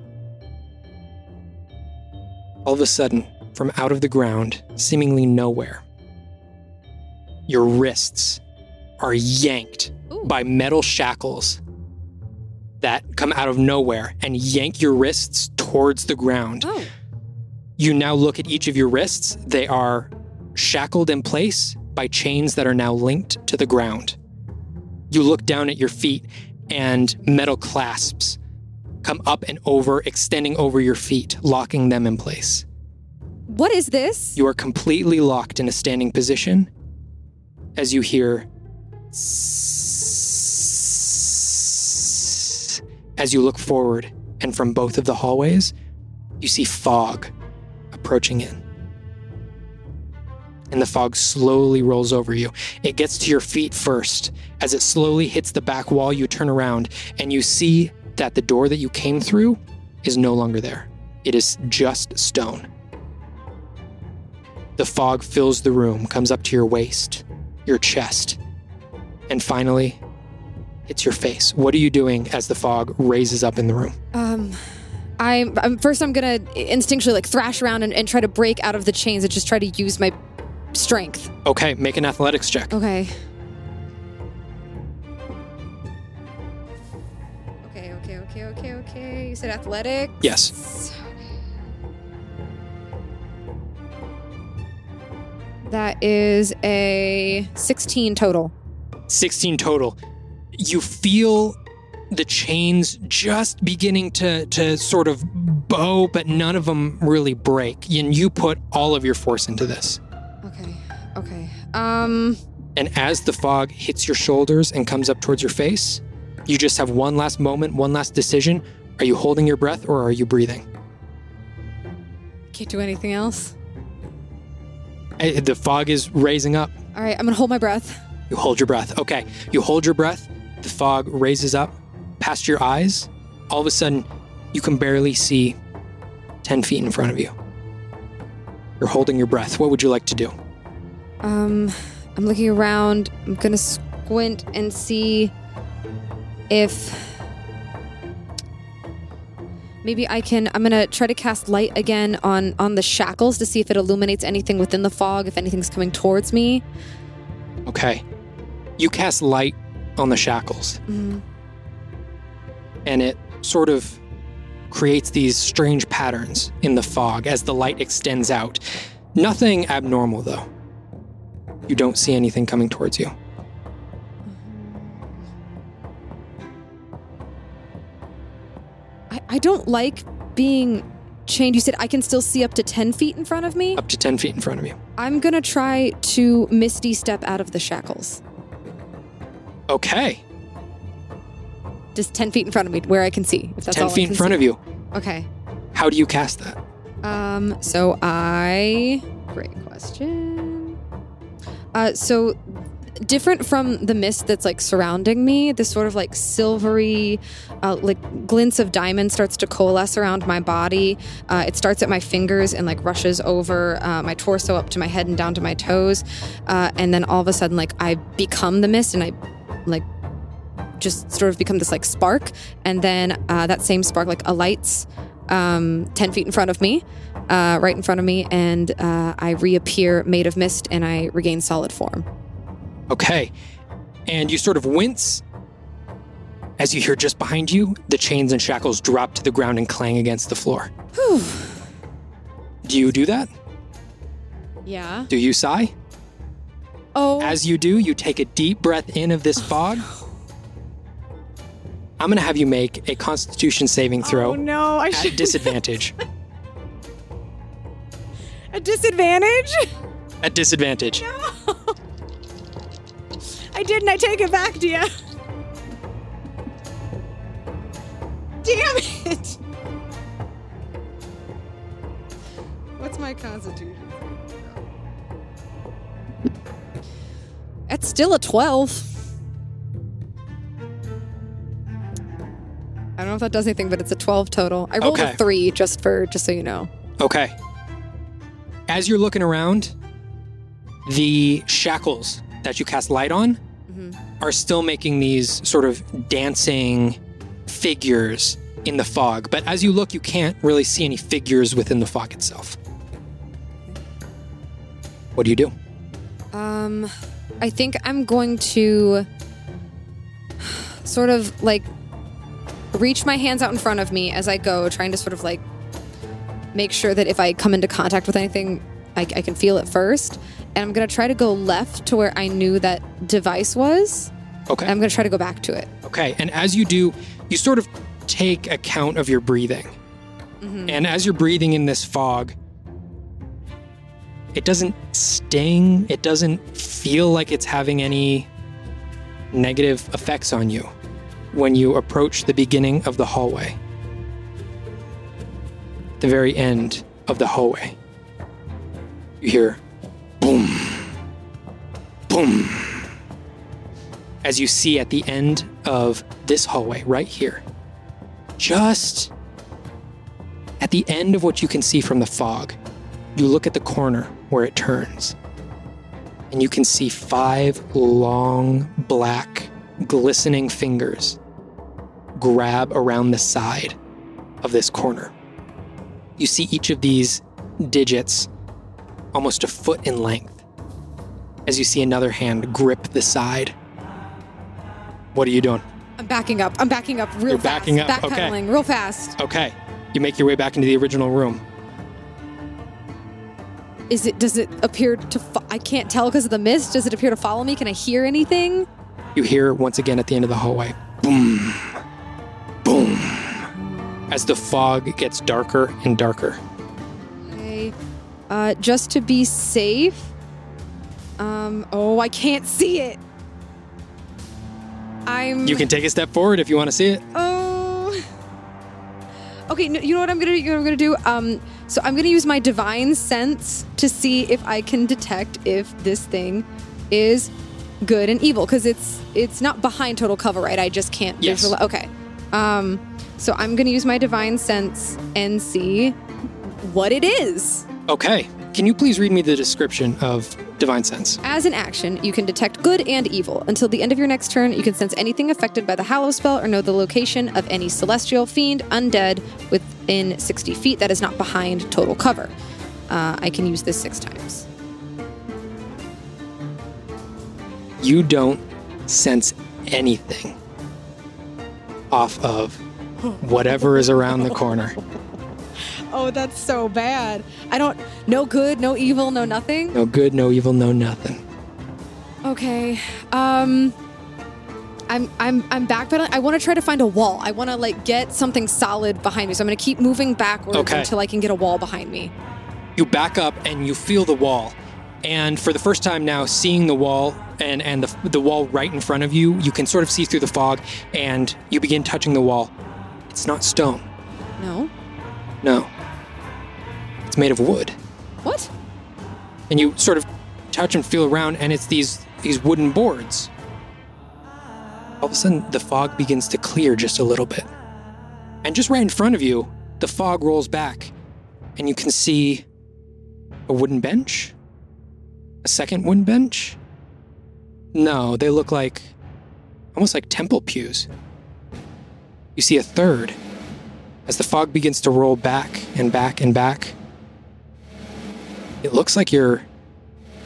All of a sudden, from out of the ground, seemingly nowhere, your wrists are yanked Ooh. by metal shackles that come out of nowhere and yank your wrists towards the ground. Oh. You now look at each of your wrists. They are shackled in place by chains that are now linked to the ground. You look down at your feet, and metal clasps come up and over, extending over your feet, locking them in place. What is this? You are completely locked in a standing position as you hear as you look forward and from both of the hallways you see fog approaching in. And the fog slowly rolls over you. It gets to your feet first. As it slowly hits the back wall you turn around and you see that the door that you came through is no longer there. It is just stone. The fog fills the room, comes up to your waist, your chest, and finally hits your face. What are you doing as the fog raises up in the room? Um, I'm, I'm first. I'm gonna instinctually like thrash around and, and try to break out of the chains and just try to use my strength. Okay, make an athletics check. Okay. Okay. Okay. Okay. Okay. Okay. You said athletic. Yes. That is a 16 total. 16 total. You feel the chains just beginning to, to sort of bow, but none of them really break. And you put all of your force into this. Okay. Okay. Um. And as the fog hits your shoulders and comes up towards your face, you just have one last moment, one last decision. Are you holding your breath or are you breathing? Can't do anything else. Eh, The fog is raising up. All right. I'm gonna hold my breath. You hold your breath. Okay. You hold your breath. The fog raises up past your eyes. All of a sudden, you can barely see 10 feet in front of you. You're holding your breath. What would you like to do? Um. I'm looking around. I'm gonna squint and see if maybe I can. I'm gonna try to cast light again on on the shackles to see if it illuminates anything within the fog. If anything's coming towards me. Okay. You cast light on the shackles, Mm. And it sort of creates these strange patterns in the fog as the light extends out. Nothing abnormal, though. You don't see anything coming towards you. I, I don't like being chained. You said I can still see up to 10 feet in front of me? Up to 10 feet in front of you. I'm gonna try to misty step out of the shackles. Okay. Just 10 feet in front of me where I can see. If that's 10 all feet in front of you. Okay. How do you cast that? Um, so I. Great question. Uh, so different from the mist that's like surrounding me, this sort of like silvery, uh, like glints of diamond starts to coalesce around my body. Uh, it starts at my fingers and like rushes over uh, my torso up to my head and down to my toes. Uh, and then all of a sudden, like I become the mist and I like just sort of become this like spark. And then uh, that same spark like alights um, 10 feet in front of me, uh, right in front of me, and uh, I reappear made of mist and I regain solid form. Okay. And you sort of wince as you hear just behind you the chains and shackles drop to the ground and clang against the floor. Whew. Do you do that? Yeah. Do you sigh? Oh. As you do, you take a deep breath in of this fog. I'm going to have you make a constitution saving oh, throw Oh no! I at should disadvantage. a disadvantage. at disadvantage. No. I didn't. I take it back, Dia. Damn it! What's my constitution? That's still a twelve. I don't know if that does anything, but it's a twelve total. I rolled Okay. a three just for just so you know. Okay. As you're looking around, The shackles that you cast light on Mhm. are still making these sort of dancing figures in the fog. But as you look, you can't really see any figures within the fog itself. What do you do? Um, I think I'm going to sort of like reach my hands out in front of me as I go, trying to sort of like make sure that if I come into contact with anything, I, I can feel it first. And I'm going to try to go left to where I knew that device was. Okay. And I'm going to try to go back to it. Okay. And as you do, you sort of take account of your breathing. Mm-hmm. And as you're breathing in this fog, it doesn't sting, it doesn't feel like it's having any negative effects on you when you approach the beginning of the hallway. The very end of the hallway. You hear boom, boom. As you see at the end of this hallway, right here, just at the end of what you can see from the fog, you look at the corner where it turns, and you can see five long, black, glistening fingers grab around the side of this corner. You see each of these digits almost a foot in length as you see another hand grip the side. What are you doing? I'm backing up. I'm backing up real You're fast. backing up, okay. Real fast. Okay, you make your way back into the original room. Is it? Does it appear to? Fo- I can't tell because of the mist. Does it appear to follow me? Can I hear anything? You hear once again at the end of the hallway boom, as the fog gets darker and darker. Okay. Uh, just to be safe. Um. Oh, I can't see it. I'm. You can take a step forward if you want to see it. Oh. Okay. No, you know what I'm gonna do? You know what I'm gonna do? Um. So I'm gonna use my divine sense to see if I can detect if this thing is good and evil because it's it's not behind total cover, right? I just can't Yes. visualize. Okay. Um. So I'm gonna use my divine sense and see what it is. Okay, can you please read me the description of Divine Sense? As an action, you can detect good and evil. Until the end of your next turn, you can sense anything affected by the Hallow spell or know the location of any celestial, fiend, undead within 60 feet that is not behind total cover. Uh, I can use this six times. You don't sense anything off of whatever is around the corner. Oh, that's so bad. I don't. No good, no evil, no nothing. No good, no evil, no nothing. Okay. Um. I'm I'm I'm backpedaling. I want to try to find a wall. I want to like get something solid behind me. So I'm going to keep moving backwards Okay. until I can get a wall behind me. you back up and you feel the wall and for the first time now seeing the wall and and the, the wall right in front of you you can sort of see through the fog and you begin touching the wall it's not stone. No. no. It's made of wood. What? and you sort of touch and feel around and it's these these wooden boards. All of a sudden the fog begins to clear just a little bit. And just right in front of you the fog rolls back and you can see a wooden bench? A second wooden bench? No they look like almost like temple pews you see a third as the fog begins to roll back and back and back it looks like you're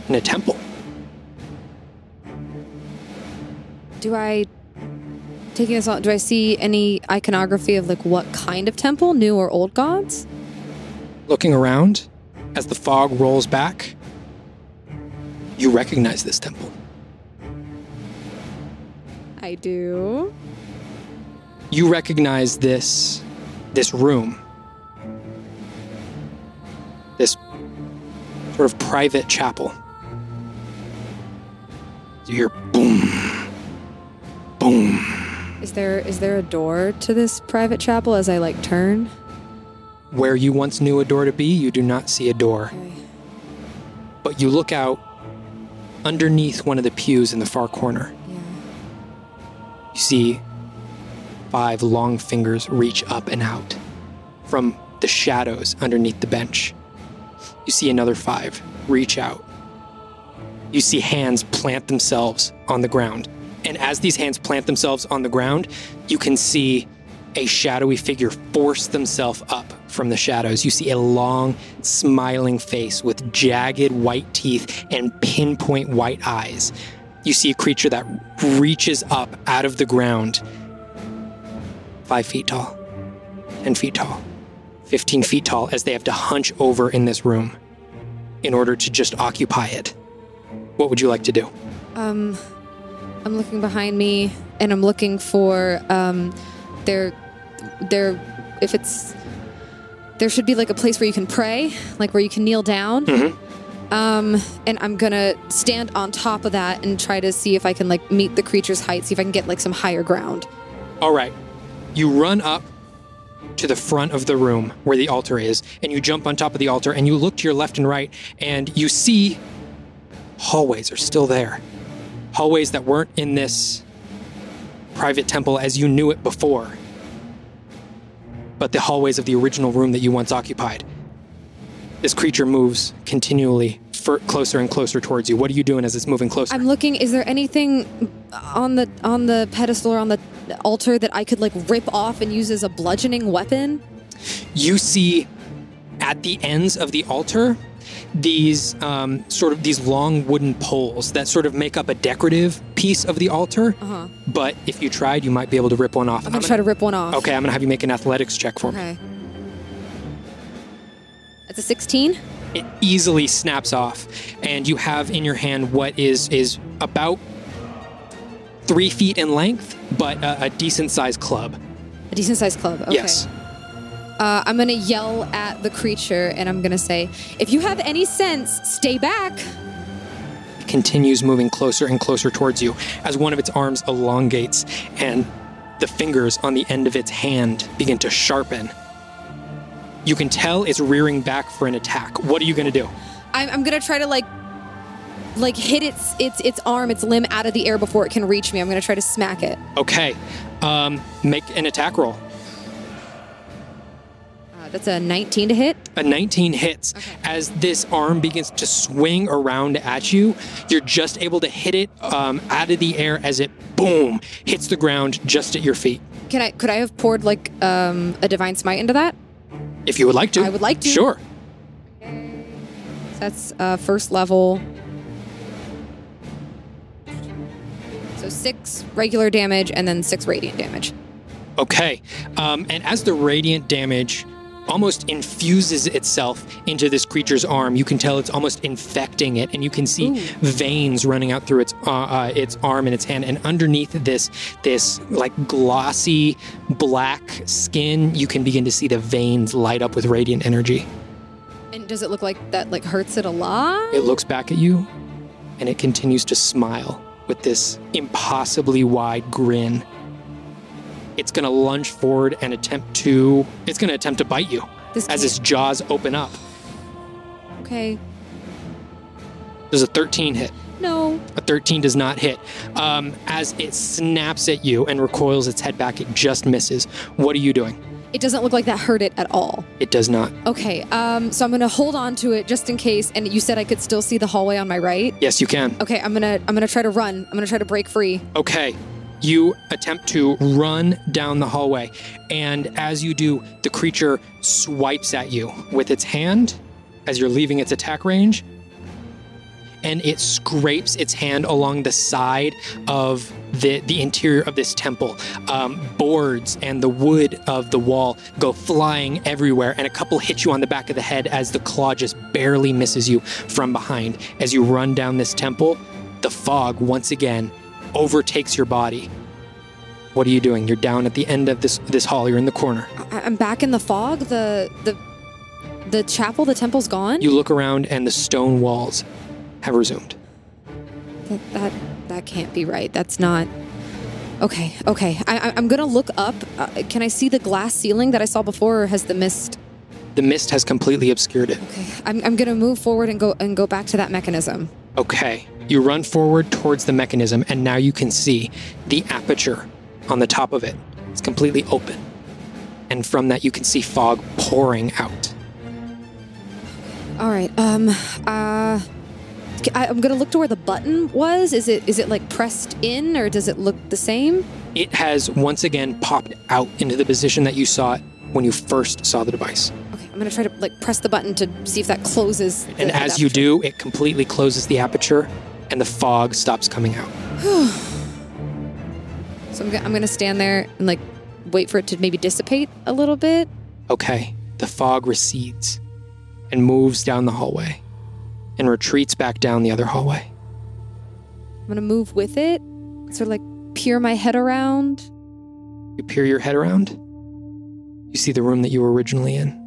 in a temple. Do I taking this on? Do I see any iconography of like what kind of temple, new or old gods? Looking around as the fog rolls back, you recognize this temple. I do. You recognize this this room. This sort of private chapel. You hear boom. Boom. Is there is there a door to this private chapel as I like turn? Where you once knew a door to be, you do not see a door. Okay. But you look out underneath one of the pews in the far corner. Yeah. You see five long fingers reach up and out from the shadows underneath the bench. You see another five reach out. you see hands plant themselves on the ground. And as these hands plant themselves on the ground, you can see a shadowy figure force themselves up from the shadows. You see a long, smiling face with jagged white teeth and pinpoint white eyes. You see a creature that reaches up out of the ground, five feet tall, 10 feet tall, 15 feet tall, as they have to hunch over in this room in order to just occupy it. What would you like to do? Um, I'm looking behind me, and I'm looking for um, there, there. If it's there, should be like a place where you can pray, like where you can kneel down. Mhm. Um, and I'm gonna stand on top of that and try to see if I can like meet the creature's height, see if I can get like some higher ground. All right. You run up to the front of the room where the altar is, and you jump on top of the altar, and you look to your left and right, and you see hallways are still there. Hallways that weren't in this private temple as you knew it before, but the hallways of the original room that you once occupied. This creature moves continually closer and closer towards you. What are you doing as it's moving closer? I'm looking. Is there anything on the on the pedestal or on the altar that I could like rip off and use as a bludgeoning weapon? you see at the ends of the altar these um, sort of these long wooden poles that sort of make up a decorative piece of the altar. Uh-huh. But if you tried, you might be able to rip one off. I'm gonna try to rip one off. Okay, I'm gonna have you make an athletics check for me. Okay. That's a 16. It easily snaps off, and you have in your hand what is is about three feet in length, but a, a decent sized club. A decent sized club. Okay. Yes. Uh, I'm gonna yell at the creature and I'm gonna say, "If you have any sense, stay back." It continues moving closer and closer towards you as one of its arms elongates and the fingers on the end of its hand begin to sharpen. You can tell it's rearing back for an attack. What are you going to do? I'm, I'm gonna try to like, like hit its its its arm, its limb out of the air before it can reach me. I'm gonna try to smack it. Okay, um, make an attack roll. Uh, that's a 19 to hit. A 19 hits. Okay. As this arm begins to swing around at you, you're just able to hit it um, out of the air as it boom hits the ground just at your feet. Can I? Could I have poured like um, a divine smite into that? If you would like to. I would like to. Sure. So that's uh, first level. So six regular damage and then six radiant damage. Okay. Um, and as the radiant damage almost infuses itself into this creature's arm, you can tell it's almost infecting it, and you can see Ooh. veins running out through its uh, uh, its arm and its hand. And underneath this this like glossy black skin, you can begin to see the veins light up with radiant energy. And does it look like that like hurts it a lot? It looks back at you, and it continues to smile with this impossibly wide grin. It's going to lunge forward and attempt to. It's going to attempt to bite you This as its jaws open up. okay. There's a 13 hit. No. A 13 does not hit. Um, as it snaps at you and recoils its head back, it just misses. What are you doing? It doesn't look like that hurt it at all. It does not. Okay, um, so I'm gonna hold on to it just in case. And you said I could still see the hallway on my right. Yes, you can. Okay, I'm gonna I'm gonna try to run. I'm gonna try to break free. Okay. You attempt to run down the hallway, and as you do, the creature swipes at you with its hand as you're leaving its attack range, and it scrapes its hand along the side of the, the interior of this temple. Um, boards and the wood of the wall go flying everywhere, and a couple hit you on the back of the head as the claw just barely misses you from behind. As you run down this temple, the fog once again overtakes your body. What are you doing? You're down at the end of this this hall. You're in the corner. I- I'm back in the fog. The the the chapel, the temple's gone. You look around, and the stone walls have resumed. that, that that can't be right. That's not. Okay, okay. I, I- I'm gonna look up. Uh, can I see the glass ceiling that I saw before, or has the mist? The mist has completely obscured it. Okay, I'm, I'm gonna move forward and go and go back to that mechanism. Okay. You run forward towards the mechanism, and now you can see the aperture on the top of it. It's completely open. And from that, you can see fog pouring out. All right. Um. Uh. I, I'm gonna look to where the button was. Is it is it like pressed in, or does it look the same? It has once again popped out into the position that you saw it when you first saw the device. I'm gonna try to like press the button to see if that closes. And the as you do, it completely closes the aperture and the fog stops coming out. so I'm gonna, I'm gonna stand there and like wait for it to maybe dissipate a little bit. Okay, the fog recedes and moves down the hallway and retreats back down the other hallway. I'm gonna move with it, sort of like peer my head around. You peer your head around. You see the room that you were originally in.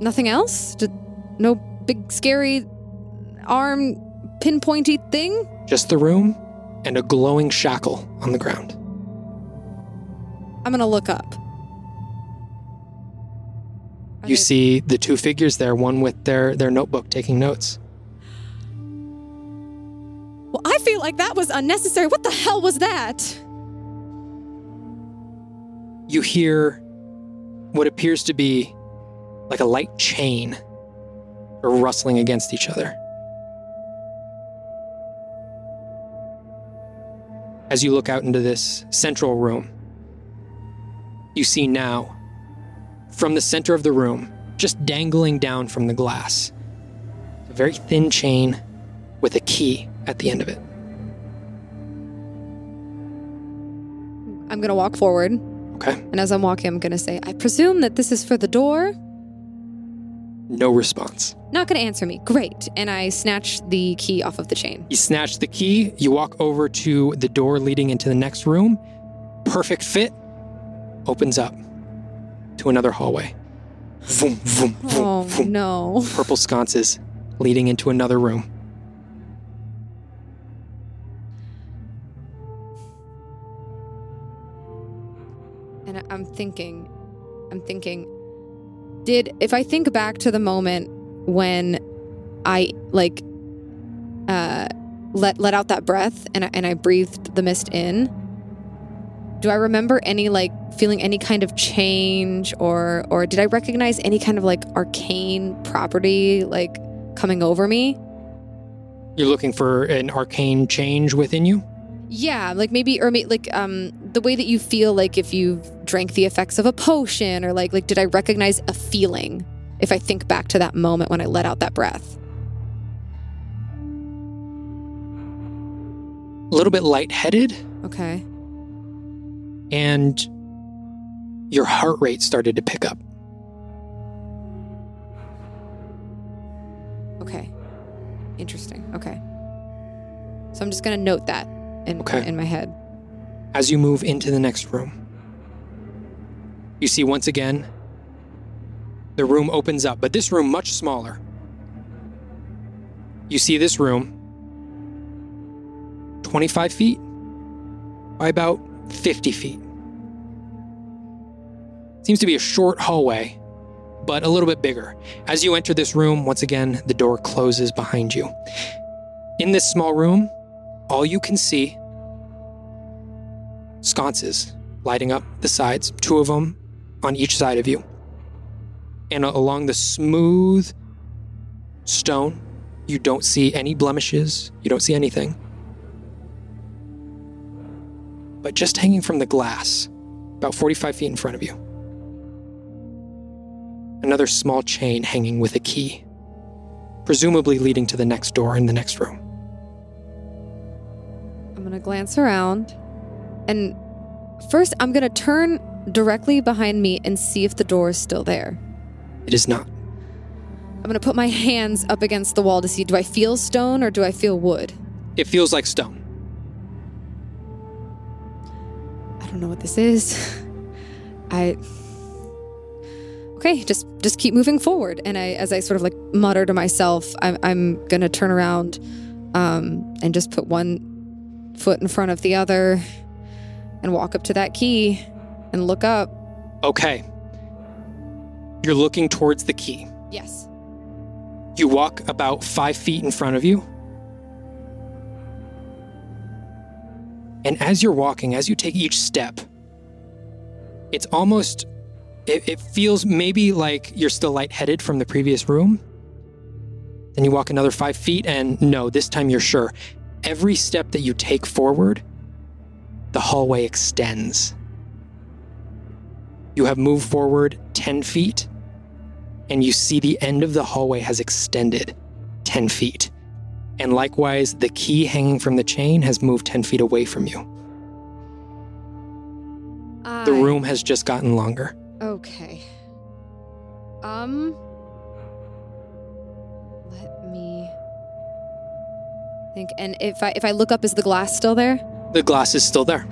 Nothing else? Did, no big scary arm pinpointy thing? Just the room and a glowing shackle on the ground. I'm gonna look up. Are You they- see the two figures there, one with their, their notebook taking notes. Well, I feel like that was unnecessary. What the hell was that? You hear what appears to be like a light chain rustling against each other. As you look out into this central room, you see now, from the center of the room, just dangling down from the glass, a very thin chain with a key at the end of it. I'm gonna walk forward, Okay? and as I'm walking, I'm gonna say, I presume that this is for the door. No response. Not gonna answer me. Great. And I snatch the key off of the chain. You snatch the key, you walk over to the door leading into the next room. Perfect fit. Opens up to another hallway. Vroom, vroom, vroom, Oh vroom. no. Purple sconces leading into another room. And I'm thinking, I'm thinking, did if I think back to the moment when I like uh let let out that breath and I, and I breathed the mist in, do I remember any like feeling any kind of change or or did I recognize any kind of like arcane property like coming over me? You're looking for an arcane change within you? Yeah, like maybe or may, like um the way that you feel like if you've drank the effects of a potion or like like did I recognize a feeling if I think back to that moment when I let out that breath? A little bit lightheaded, Okay. and your heart rate started to pick up. Okay. Interesting. Okay. So I'm just going to note that in Okay. in my head. As you move into the next room, you see once again the room opens up, but this room much smaller. You see this room 25 feet by about 50 feet. Seems to be a short hallway, but a little bit bigger. As you enter this room, once again, the door closes behind you. In this small room, all you can see sconces lighting up the sides, two of them on each side of you. And along the smooth stone, you don't see any blemishes, you don't see anything. But just hanging from the glass, about 45 feet in front of you, another small chain hanging with a key, presumably leading to the next door in the next room. I'm to glance around and first I'm to turn directly behind me and see if the door is still there. It is not. I'm going to put my hands up against the wall to see do I feel stone or do I feel wood? It feels like stone. I don't know what this is. I Okay, just just keep moving forward. And I as I sort of like mutter to myself, I'm I'm gonna turn around um and just put one foot in front of the other and walk up to that key and look up. Okay. You're looking towards the key. Yes. You walk about five feet in front of you. And as you're walking, as you take each step, it's almost, it, it feels maybe like you're still lightheaded from the previous room, Then you walk another five feet, and no, this time you're sure. Every step that you take forward, the hallway extends. You have moved forward 10 feet, and you see the end of the hallway has extended 10 feet. And likewise, the key hanging from the chain has moved 10 feet away from you. The room has just gotten longer. Okay. Um. Let me think. And if I if I look up, is the glass still there? The glass is still there.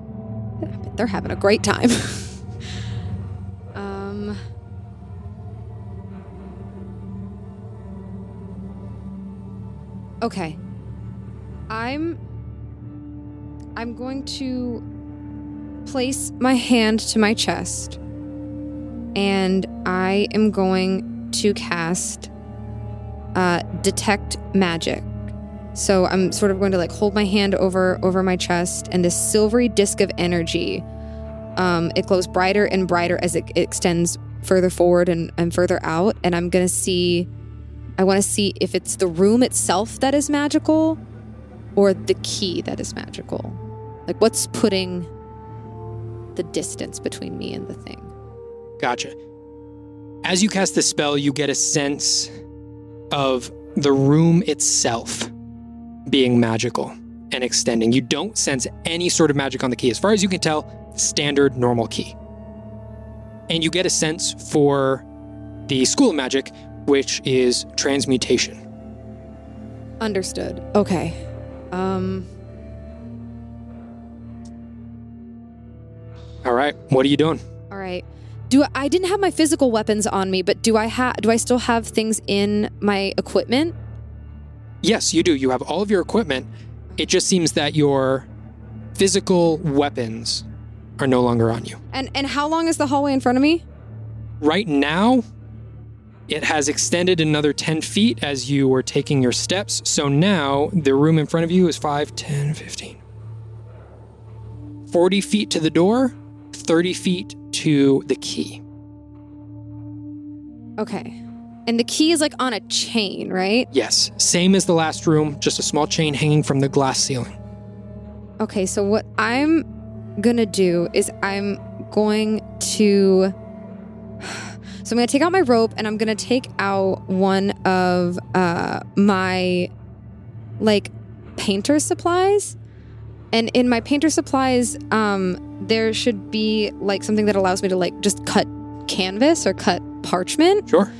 They're having a great time. Okay. I'm. I'm going to place my hand to my chest, and I am going to cast uh, detect magic. So I'm sort of going to like hold my hand over over my chest, and this silvery disc of energy, um, it glows brighter and brighter as it extends further forward and, and further out. And I'm gonna see, I want to see if it's the room itself that is magical, or the key that is magical. Like what's putting the distance between me and the thing. Gotcha. As you cast the spell, you get a sense of the room itself being magical and extending. You don't sense any sort of magic on the key. As far as you can tell, standard normal key. And you get a sense for the school of magic, which is transmutation. Understood. Okay. Um. All right, what are you doing? All right. Do I, I didn't have my physical weapons on me, but do I have? Do I still have things in my equipment? Yes, you do. You have all of your equipment. It just seems that your physical weapons are no longer on you. And and how long is the hallway in front of me? Right now, it has extended another 10 feet as you were taking your steps. So now the room in front of you is 5, 10, 15. 40 feet to the door, 30 feet to the key. Okay. And the key is like on a chain, right? Yes, same as the last room, just a small chain hanging from the glass ceiling. Okay, so what I'm gonna do is I'm going to. So I'm gonna take out my rope and I'm gonna take out one of uh, my like painter supplies. And in my painter supplies, um, there should be like something that allows me to like just cut canvas or cut parchment. Sure.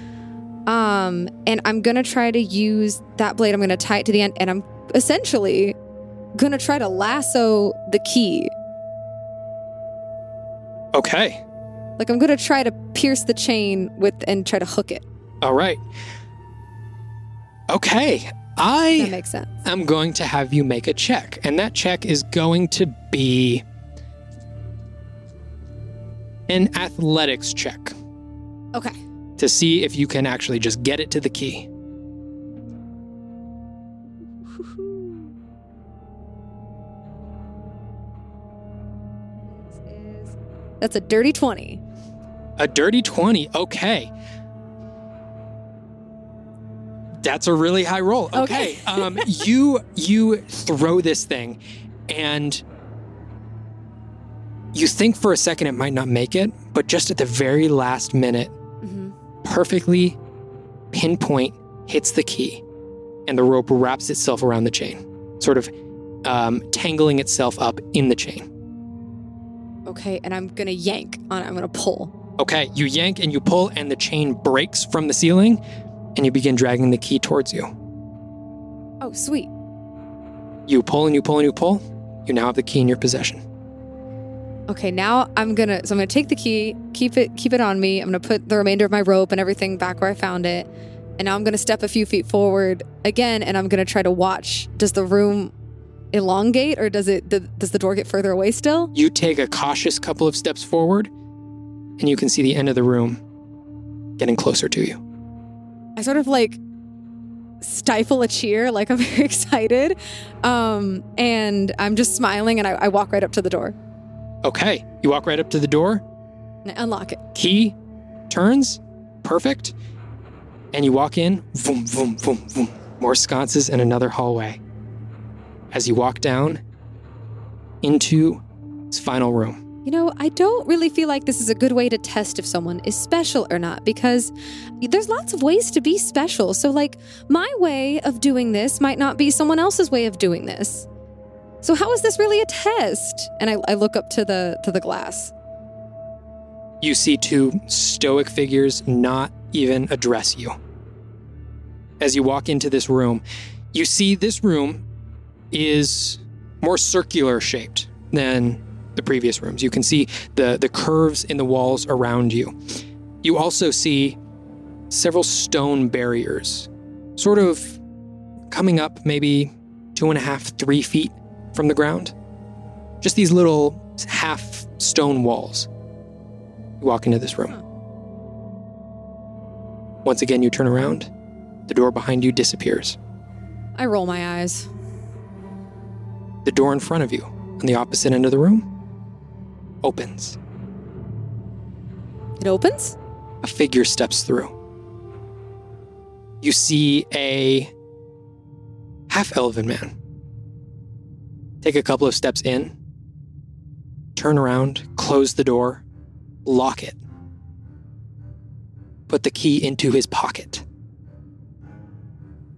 Um, and I'm gonna try to use that blade. I'm gonna tie it to the end, and I'm essentially gonna try to lasso the key. Okay. Like I'm gonna try to pierce the chain with and try to hook it. All right. Okay. I that makes sense. I'm going to have you make a check, and that check is going to be an athletics check Okay. to see if you can actually just get it to the key. That's a dirty twenty. A dirty 20. Okay. That's a really high roll. Okay. Okay. um you you throw this thing and you think for a second it might not make it, but just at the very last minute, hmm perfectly pinpoint hits the key and the rope wraps itself around the chain, sort of um, tangling itself up in the chain. Okay, and I'm gonna yank on. it. I'm gonna pull. Okay, you yank and you pull, and the chain breaks from the ceiling, and you begin dragging the key towards you. Oh, sweet. You pull and you pull and you pull. You now have the key in your possession. Okay, now I'm gonna. So I'm gonna take the key, keep it, keep it on me. I'm gonna put the remainder of my rope and everything back where I found it, and now I'm gonna step a few feet forward again, and I'm gonna try to watch. Does the room elongate, or does it? Does the door get further away still? You take a cautious couple of steps forward, and you can see the end of the room getting closer to you. I sort of like stifle a cheer, like I'm very excited, um, and I'm just smiling, and I, I walk right up to the door Okay, you walk right up to the door. and I unlock it. Key turns. Perfect. And you walk in, boom, boom, boom, boom. More sconces and another hallway. As you walk down into this final room. You know, I don't really feel like this is a good way to test if someone is special or not because there's lots of ways to be special. So, like, my way of doing this might not be someone else's way of doing this. So, how is this really a test? And I, I look up to the to the glass. You see two stoic figures not even address you. As you walk into this room, you see this room is more circular shaped than the previous rooms. You can see the, the curves in the walls around you. You also see several stone barriers, sort of coming up maybe two and a half, three feet from the ground. Just these little half stone walls. You walk into this room. Once again, you turn around. The door behind you disappears. I roll my eyes. The door in front of you, on the opposite end of the room, opens. It opens? A figure steps through. You see a half elven man. Take a couple of steps in, turn around, close the door, lock it, put the key into his pocket.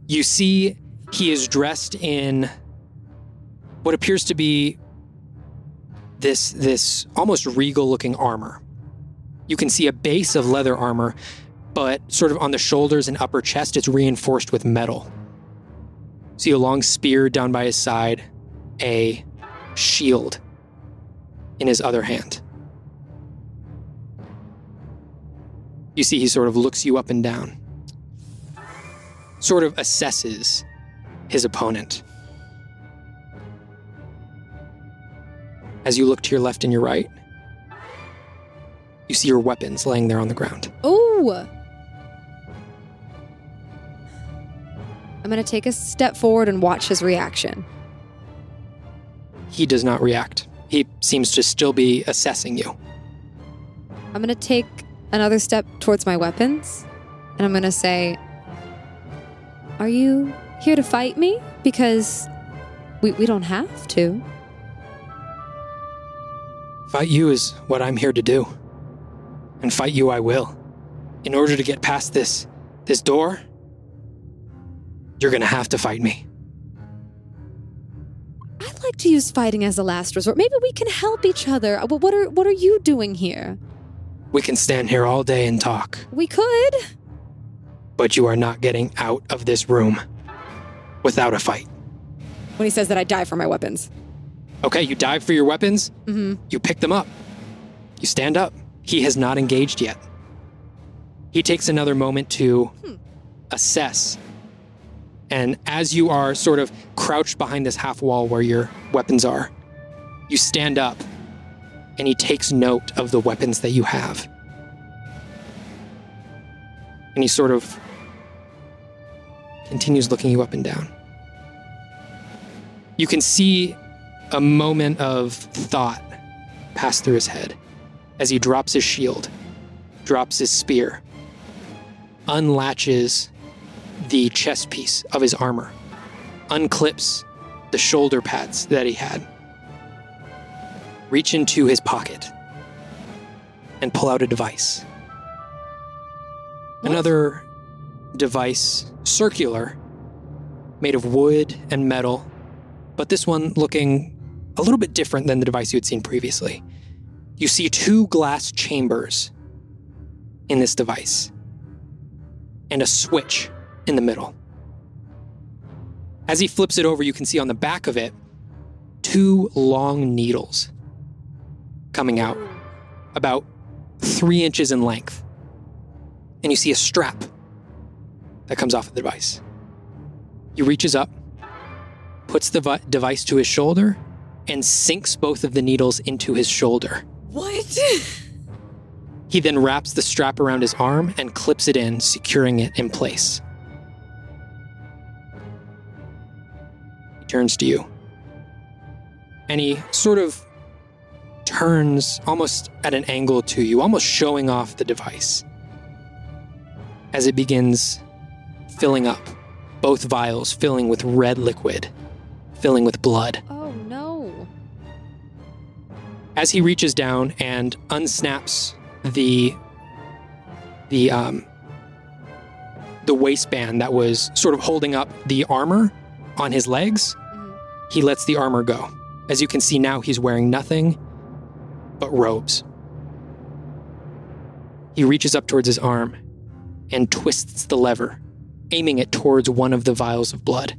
You see he is dressed in what appears to be this this almost regal looking armor. You can see a base of leather armor, but sort of on the shoulders and upper chest it's reinforced with metal. See a long spear down by his side, a shield in his other hand. You see he sort of looks you up and down. Sort of assesses his opponent. As you look to your left and your right, you see your weapons laying there on the ground. Oh! I'm gonna take a step forward and watch his reaction. He does not react. He seems to still be assessing you. I'm gonna take another step towards my weapons and I'm gonna say, Are you here to fight me? Because we, we don't have to. Fight you is what I'm here to do. And fight you I will. In order to get past this this door, you're gonna have to fight me. I'd like to use fighting as a last resort. Maybe we can help each other. Uh, well, what are what are you doing here? We can stand here all day and talk, We could. but you are not getting out of this room without a fight. When he says that I die for my weapons. Okay, you dive for your weapons, Mm-hmm. you pick them up. You stand up. He has not engaged yet. He takes another moment to assess. And as you are sort of crouched behind this half wall where your weapons are, you stand up and he takes note of the weapons that you have. And he sort of continues looking you up and down. You can see a moment of thought pass through his head as he drops his shield, drops his spear, unlatches the chest piece of his armor, unclips the shoulder pads that he had, reach into his pocket, and pull out a device. Another device, circular, made of wood and metal, but this one looking a little bit different than the device you had seen previously. You see two glass chambers in this device and a switch in the middle. As he flips it over, you can see on the back of it two long needles coming out, about three inches in length. And you see a strap that comes off of the device. He reaches up, puts the device to his shoulder, and sinks both of the needles into his shoulder. What? He then wraps the strap around his arm and clips it in, securing it in place. He turns to you. And he sort of turns almost at an angle to you, almost showing off the device. As it begins filling up. Both vials filling with red liquid, filling with blood. As he reaches down and unsnaps the the um the waistband that was sort of holding up the armor on his legs, Mhm. he lets the armor go. As you can see now, he's wearing nothing but robes. He reaches up towards his arm and twists the lever, aiming it towards one of the vials of blood.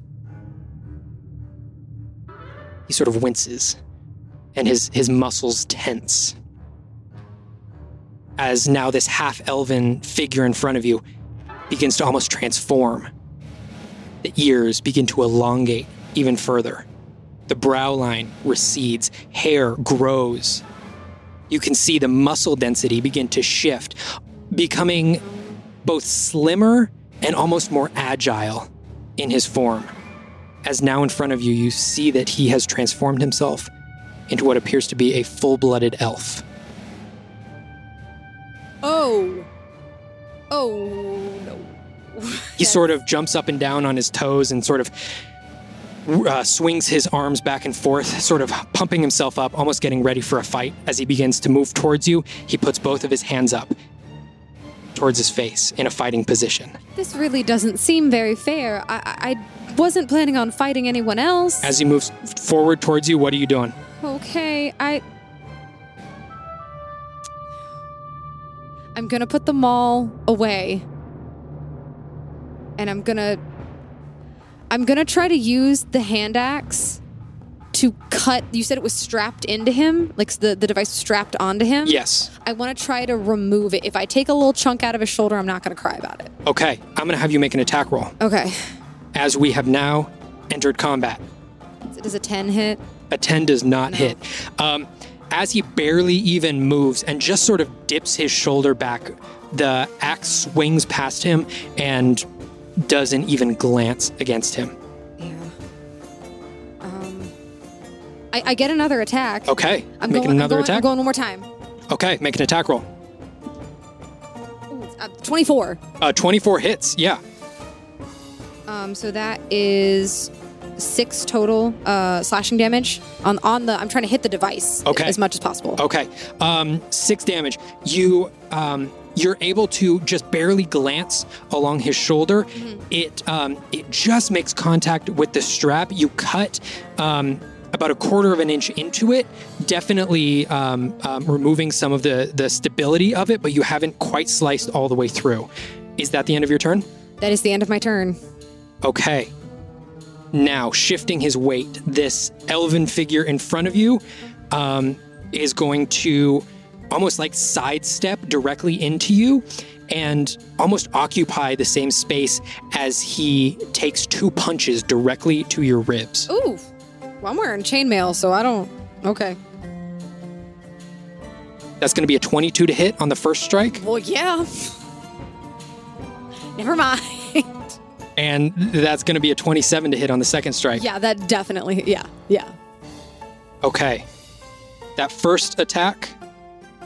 He sort of winces, and his, his muscles tense. As now this half elven figure in front of you begins to almost transform. The ears begin to elongate even further. The brow line recedes, hair grows. You can see the muscle density begin to shift, becoming both slimmer and almost more agile in his form. As now in front of you, you see that he has transformed himself into what appears to be a full blooded elf. Oh. Oh no. He sort of jumps up and down on his toes and sort of uh, swings his arms back and forth, sort of pumping himself up, almost getting ready for a fight. As he begins to move towards you, he puts both of his hands up towards his face in a fighting position. This really doesn't seem very fair. I, I I wasn't planning on fighting anyone else. As he moves forward towards you, what are you doing? Okay, I. I'm gonna put the maul away. And I'm gonna. I'm gonna try to use the hand axe to cut. You said it was strapped into him? Like the, the device strapped onto him? Yes. I wanna try to remove it. If I take a little chunk out of his shoulder, I'm not gonna cry about it. Okay, I'm gonna have you make an attack roll Okay. as we have now entered combat. Does a 10 hit? A 10 does not No. hit. Um, as he barely even moves and just sort of dips his shoulder back, the axe swings past him and doesn't even glance against him. Yeah. Um, I, I get another attack. Okay, I'm making going, another I'm going, attack. I'm going one more time. Okay, make an attack roll. Uh, 24. Uh, 24 hits, yeah. Um, so that is six total uh, slashing damage on on the. I'm trying to hit the device Okay. as much as possible. Okay, um, six damage. You um, you're able to just barely glance along his shoulder. Mm-hmm. It um, it just makes contact with the strap. You cut um, about a quarter of an inch into it, definitely um, um, removing some of the the stability of it, but you haven't quite sliced all the way through. Is that the end of your turn? That is the end of my turn. Okay. Now, shifting his weight, this elven figure in front of you um, is going to almost like sidestep directly into you and almost occupy the same space as he takes two punches directly to your ribs. Ooh. Well, I'm wearing chainmail, so I don't. Okay. That's going to be a 22 to hit on the first strike, Well, yeah. Never mind. And that's going to be a 27 to hit on the second strike. yeah, that definitely. Yeah, yeah. Okay. That first attack,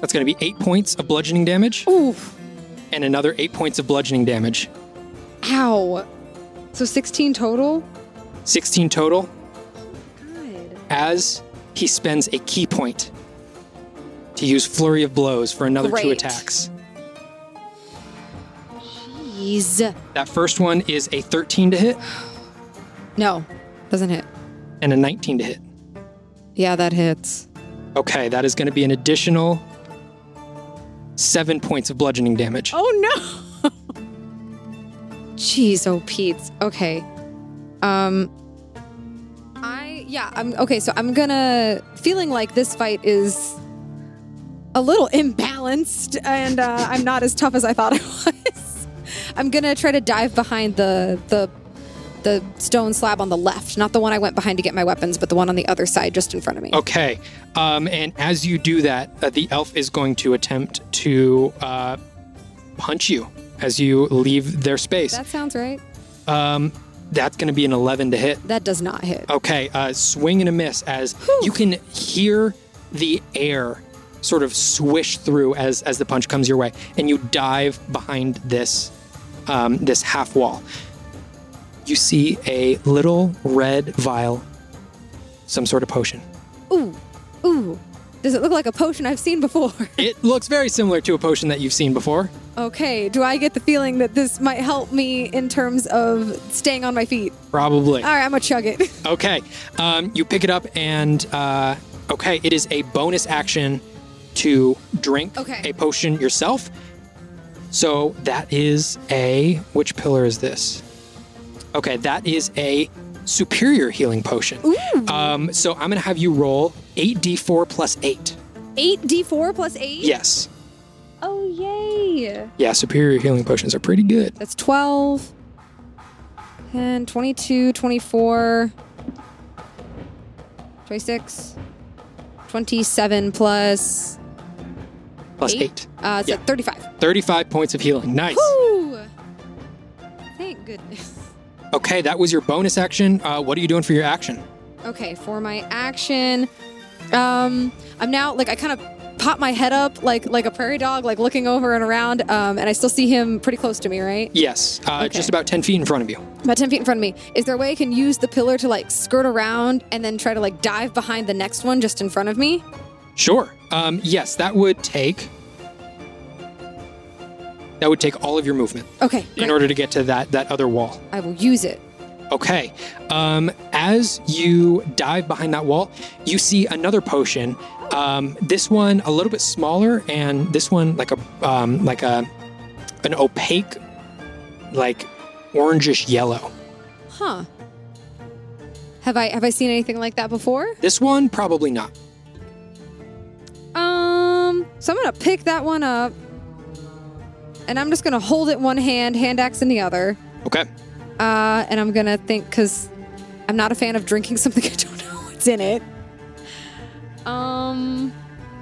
that's going to be eight points of bludgeoning damage. Ooh. and another eight points of bludgeoning damage. Ow. So 16 total. 16 total Good. as he spends a ki point to use Flurry of Blows for another two attacks. That first one is a 13 to hit No, doesn't hit. and a 19 to hit. Yeah, that hits. Okay, that is going to be an additional seven points of bludgeoning damage. Oh no. Jeez, oh Pete's. Okay. Um I yeah, I'm okay, so I'm gonna feeling like this fight is a little imbalanced and uh, I'm not as tough as I thought I was. I'm gonna try to dive behind the the the stone slab on the left, not the one I went behind to get my weapons, but the one on the other side just in front of me. Okay, um, and as you do that, uh, the elf is going to attempt to uh, punch you as you leave their space. That sounds right. Um, that's going to be an 11 to hit. That does not hit. Okay, uh, swing and a miss as you can hear the air sort of swish through as as the punch comes your way, and you dive behind this um, this half wall. you see a little red vial, some sort of potion. Ooh, ooh. Does it look like a potion I've seen before? It looks very similar to a potion that you've seen before. okay. Do I get the feeling that this might help me in terms of staying on my feet? Probably. All right, I'm gonna chug it. Okay. Um, you pick it up, and uh, okay, it is a bonus action to drink Okay. a potion yourself. So that is a which pillar is this? Okay, that is a superior healing potion. Um, so I'm gonna have you roll eight d4 plus eight. Eight d4 plus eight. Yes. Oh yay! Yeah, superior healing potions are pretty good. That's 12 and 22, 24, 26, 27 plus Plus eight. eight. Uh, it's Yeah. like 35. 35 points of healing. Nice. Woo! Thank goodness. Okay, that was your bonus action. Uh, what are you doing for your action? Okay, for my action, um, I'm now like I kind of pop my head up like like a prairie dog, like looking over and around, um, and I still see him pretty close to me, right? Yes, uh, Okay. just about 10 feet in front of you. About 10 feet in front of me. Is there a way I can use the pillar to like skirt around and then try to like dive behind the next one just in front of me? Sure. Um, yes, that would take. That would take all of your movement Okay, in great. order to get to that that other wall. I will use it. Okay. Um, as you dive behind that wall, you see another potion. Um, this one a little bit smaller, and this one like a um, like a an opaque, like orangish yellow. Huh. Have I have I seen anything like that before? This one probably not. Um, so I'm gonna pick that one up, and I'm just gonna hold it in one hand, hand axe in the other. Okay. Uh, and I'm gonna think because I'm not a fan of drinking something I don't know what's in it. Um,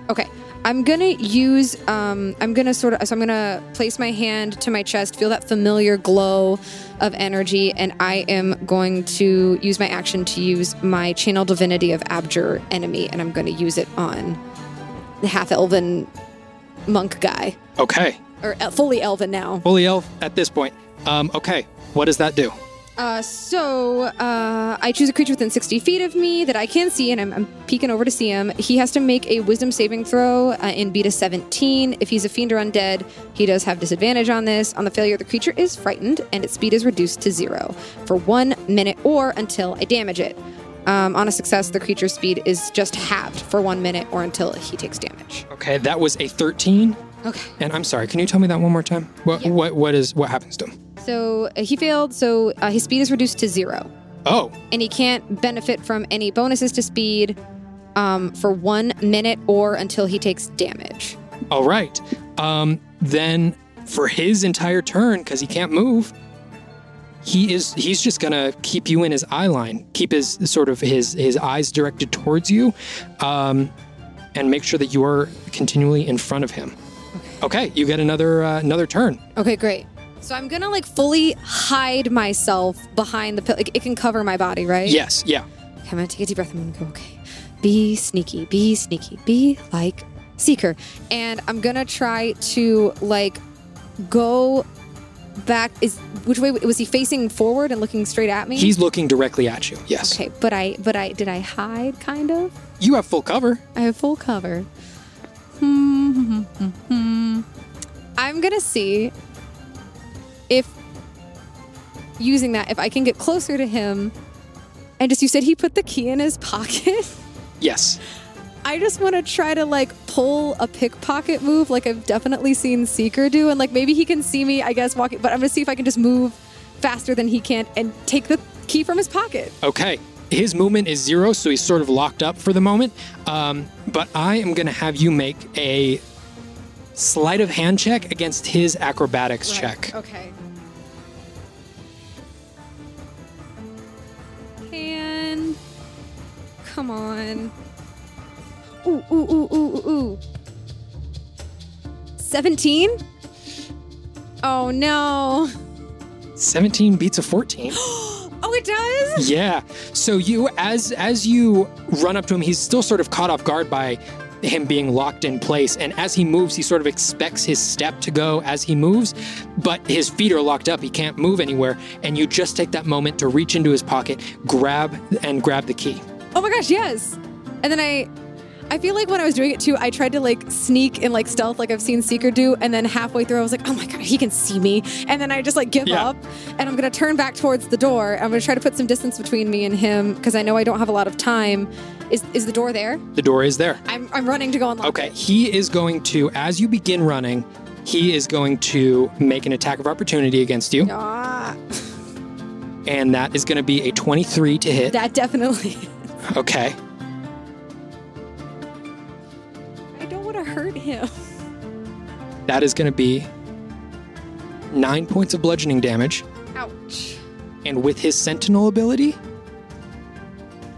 okay. I'm gonna use. Um, I'm gonna sort of. So I'm gonna place my hand to my chest, feel that familiar glow of energy, and I am going to use my action to use my channel divinity of Abjure Enemy, and I'm going to use it on half elven monk guy, Okay. or el- fully elven now. Fully elf at this point. Um, okay. What does that do? Uh, so uh, I choose a creature within 60 feet of me that I can see, and I'm, I'm peeking over to see him. He has to make a wisdom saving throw uh, in beta 17. If he's a fiend or undead, he does have disadvantage on this. On the failure, the creature is frightened, and its speed is reduced to zero for one minute or until I damage it. Um, on a success, the creature's speed is just halved for one minute or until he takes damage. Okay, that was a 13. Okay. And I'm sorry, can you tell me that one more time? What Yeah. what what is what happens to him? So uh, he failed, so uh, his speed is reduced to zero. Oh, and he can't benefit from any bonuses to speed um, for one minute or until he takes damage. all right. Um, then for his entire turn, because he can't move, he is he's just gonna keep you in his eye line, keep his sort of his his eyes directed towards you, um, and make sure that you are continually in front of him. Okay, you get another uh, another turn. Okay, great. So I'm gonna like fully hide myself behind the pill. Like, it can cover my body, right? Yes, yeah. Okay, I'm gonna take a deep breath. I'm gonna go. Okay, be sneaky. Be sneaky. Be like Seeker. And I'm gonna try to like go back. Is which way was he facing forward and looking straight at me? He's looking directly at you. Yes. okay. But I, but I, did I hide? Kind of. You have full cover. I have full cover. Hmm, Hmm. I'm gonna see if using that, if I can get closer to him. And just you said he put the key in his pocket. Yes. I just want to try to like pull a pickpocket move, like I've definitely seen Seeker do, and like maybe he can see me, I guess, walking. But I'm gonna see if I can just move faster than he can and take the key from his pocket. Okay. His movement is zero, so he's sort of locked up for the moment. Um, but I am going to have you make a sleight of hand check against his acrobatics check. Okay. And come on. Ooh, ooh, ooh, ooh, ooh, ooh. 17? Oh no. 17 beats a 14. Oh, it does? yeah. So you as as you run up to him, he's still sort of caught off guard by him being locked in place. And as he moves, he sort of expects his step to go as he moves, but his feet are locked up. He can't move anywhere. And you just take that moment to reach into his pocket, grab and grab the key. Oh my gosh, yes. And then I I feel like when I was doing it too, I tried to like sneak and like stealth like I've seen Seeker do, and then halfway through I was like, oh my god, he can see me. And then I just like give Yeah. up and I'm gonna turn back towards the door. I'm gonna try to put some distance between me and him because I know I don't have a lot of time. Is is the door there? The door is there. I'm I'm running to go unlock Okay, it. he is going to, as you begin running, he is going to make an attack of opportunity against you, Ah, and that is going to be a 23 to hit. that definitely. Okay. That is going to be nine points of bludgeoning damage. Ouch. And with his Sentinel ability,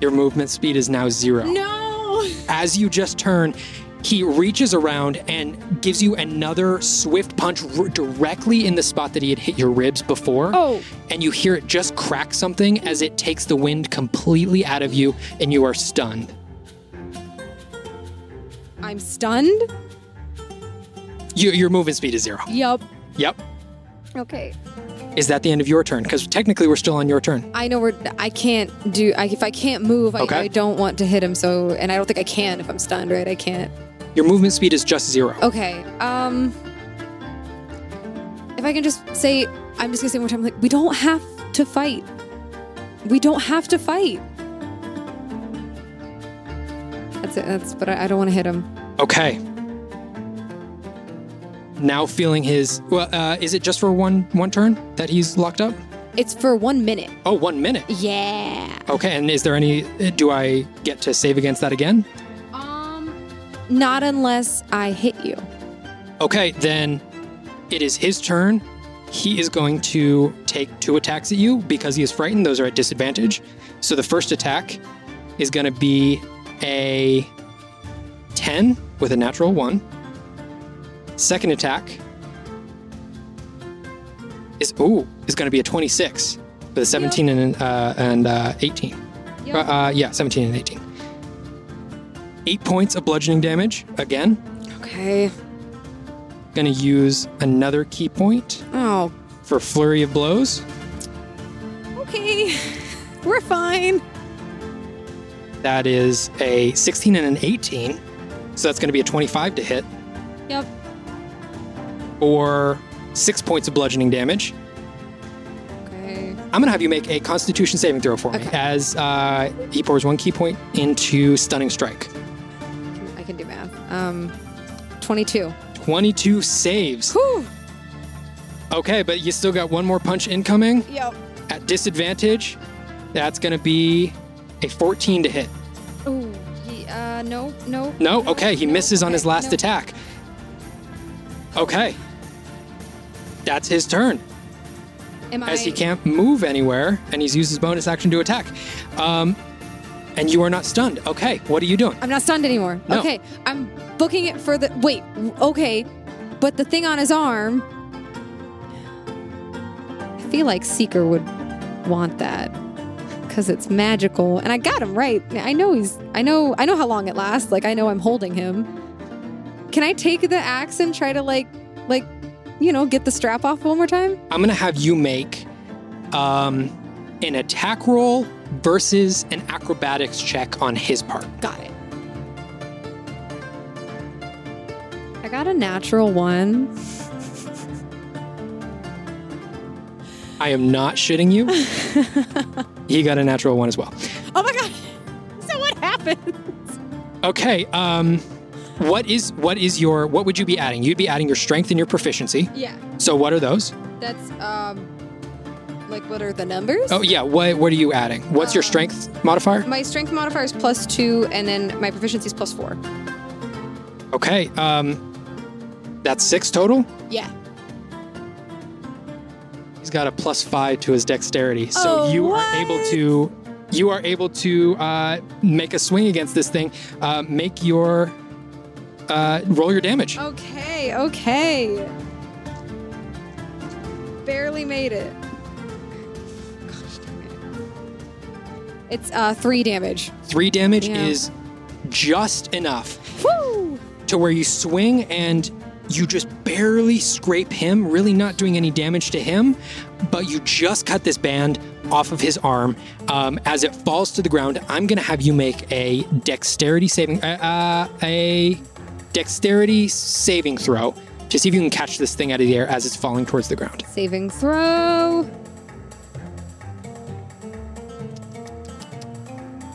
your movement speed is now zero. No. As you just turn, he reaches around and gives you another swift punch r- directly in the spot that he had hit your ribs before. Oh. And you hear it just crack something as it takes the wind completely out of you and you are stunned. I'm stunned. You, your movement speed is zero. Yup. Yep. Okay. Is that the end of your turn? Because technically we're still on your turn. I know we're. I can't do. I, if I can't move, I, Okay. I don't want to hit him. So, and I don't think I can if I'm stunned. Right? I can't. Your movement speed is just zero. Okay. Um. If I can just say, I'm just gonna say one more time. Like, we don't have to fight. We don't have to fight. That's it. That's. But I, I don't want to hit him. Okay. Now feeling his well, uh, is it just for one one turn that he's locked up? It's for one minute. Oh, one minute. Yeah. Okay, and is there any? Do I get to save against that again? Um. Not unless I hit you. Okay, then it is his turn. He is going to take two attacks at you because he is frightened. Those are at disadvantage. So the first attack is going to be a 10 with a natural 1. Second attack is ooh, is going to be a 26 with a 17 and uh, and uh, 18. Yep. Uh, uh, yeah, 17 and 18. 8 points of bludgeoning damage again. Okay. Going to use another ki point Oh. for flurry of blows. Okay. We're fine. That is a 16 and an 18. So that's going to be a 25 to hit, Yep. Or six points of bludgeoning damage. Okay. I'm going to have you make a Constitution saving throw for me Okay. as uh, he pours one ki point into stunning strike. I can do math. Um, 22. 22 saves. Whew. Okay, but you still got one more punch incoming Yep. at disadvantage. That's going to be a 14 to hit. Oh, uh, no, no. No, okay, he misses on his okay, last no. attack. Okay. That's his turn. Am as I? he can't move anywhere and he's used his bonus action to attack. Um, and you are not stunned. Okay, what are you doing? I'm not stunned anymore. No. Okay, I'm booking it for the. Wait, okay, but the thing on his arm. I feel like Seeker would want that because it's magical, and I got him right. I know he's. I know. I know how long it lasts. Like I know I'm holding him. Can I take the axe and try to like, like, you know, get the strap off one more time? I'm gonna have you make um, an attack roll versus an acrobatics check on his part. Got it. I got a natural one. I am not shitting you. he got a natural one as well. Oh my god! So what happened? Okay. Um, what is what is your what would you be adding? You'd be adding your strength and your proficiency. Yeah, So what are those? that's um, like what are the numbers? Oh yeah. What what are you adding? What's your Um, strength modifier? My strength modifier is plus two, and then my proficiency is plus four. Okay. Um, that's six total. Yeah. He's got a plus five to his dexterity, so Oh, you what? are able to you are able to uh, make a swing against this thing. Uh, make your uh, roll your damage. Okay. Okay. Barely made it. Gosh dang it. It's uh three damage. Three damage Yeah. is just enough. Woo! to where you swing and you just barely scrape him, really not doing any damage to him, but you just cut this band off of his arm. Um, as it falls to the ground, I'm going to have you make a dexterity saving, uh, uh, a dexterity saving throw to see if you can catch this thing out of the air as it's falling towards the ground. Saving throw.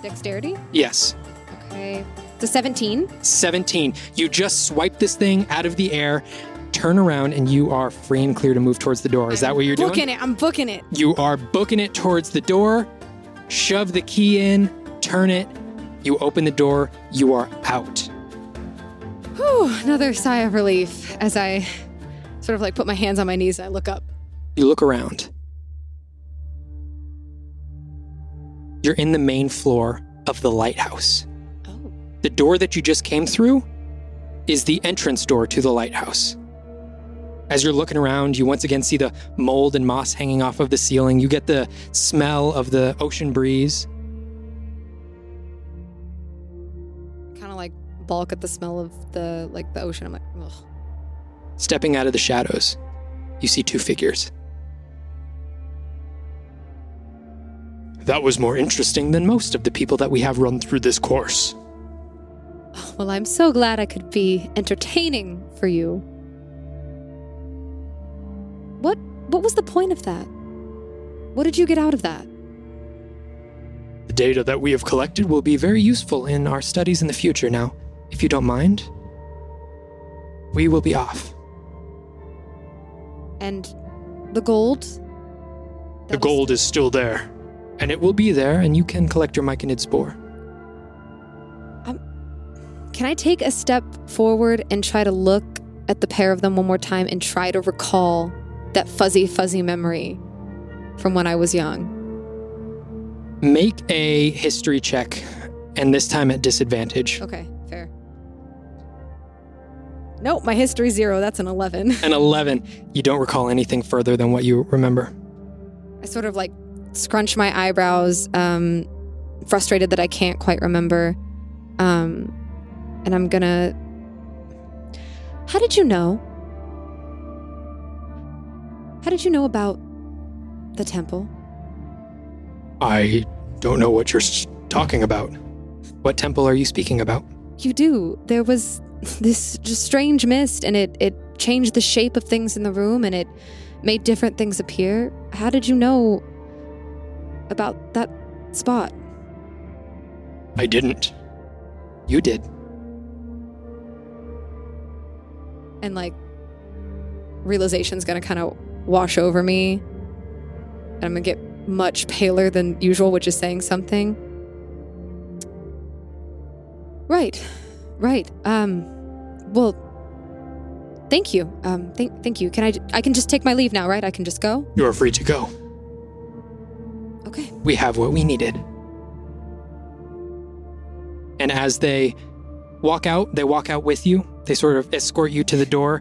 Dexterity? Yes. Okay. It's a 17. 17. You just swipe this thing out of the air, turn around, and you are free and clear to move towards the door. Is that what you're doing? Booking it. I'm booking it. You are booking it towards the door, shove the key in, turn it, you open the door, you are out. Whew, another sigh of relief as I sort of like put my hands on my knees and I look up. You look around. You're in the main floor of the lighthouse. Oh. The door that you just came through is the entrance door to the lighthouse. As you're looking around, you once again see the mold and moss hanging off of the ceiling. You get the smell of the ocean breeze. Balk at the smell of the like the ocean. I'm like, ugh. Stepping out of the shadows, you see two figures. That was more interesting than most of the people that we have run through this course. Well, I'm so glad I could be entertaining for you. What what was the point of that? What did you get out of that? The data that we have collected will be very useful in our studies in the future. Now, if you don't mind, we will be off. And the gold? The That was- gold is still there, and it will be there, and you can collect your myconid spore. Um, Can I take a step forward and try to look at the pair of them one more time and try to recall that fuzzy, fuzzy memory from when I was young? Make a history check, and this time at disadvantage. Okay, fair. Nope, my history zero. That's an 11. An 11. You don't recall anything further than what you remember. I sort of like scrunch my eyebrows, um, frustrated that I can't quite remember. Um, and I'm gonna. How did you know? How did you know about the temple? I don't know what you're talking about. What temple are you speaking about? You do. There was this just strange mist, and it it changed the shape of things in the room, and it made different things appear. How did you know about that spot? I didn't. You did. and like realization's gonna kind of wash over me and i'm gonna get much paler than usual which is saying something right right um well thank you um thank thank you can i i can just take my leave now right i can just go You are free to go. okay We have what we needed. And as they walk out, they walk out with you. They sort of escort you to the door.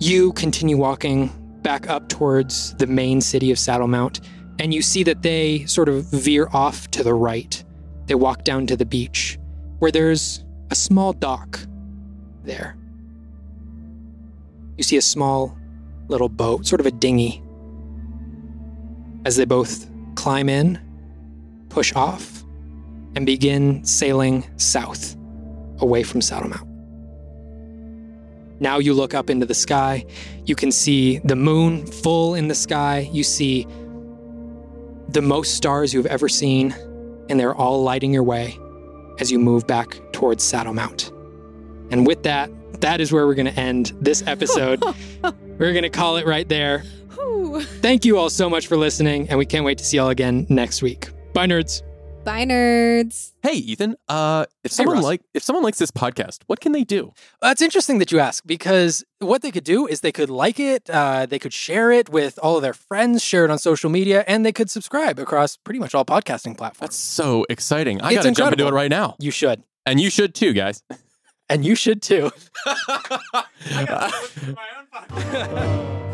You continue walking back up towards the main city of Saddlemount, and you see that they sort of veer off to the right. They walk down to the beach, where there's a small dock there. You see a small little boat, sort of a dinghy. As they both climb in, push off, and begin sailing south away from Saddlemount. Now you look up into the sky. You can see the moon full in the sky. You see the most stars you've ever seen, and they're all lighting your way as you move back towards Saddlemount. And with that, that is where we're going to end this episode. we're going to call it right there. Whew. Thank you all so much for listening, and we can't wait to see y'all again next week. Bye, nerds. bye nerds Hey, Ethan. Uh, if Hey, someone Ross. like if someone likes this podcast, what can they do? That's interesting that you ask because what they could do is they could like it, uh, they could share it with all of their friends, share it on social media, and they could subscribe across pretty much all podcasting platforms. That's so exciting. I It's gotta jump into it right now, you should. and you should too, guys. And you should too.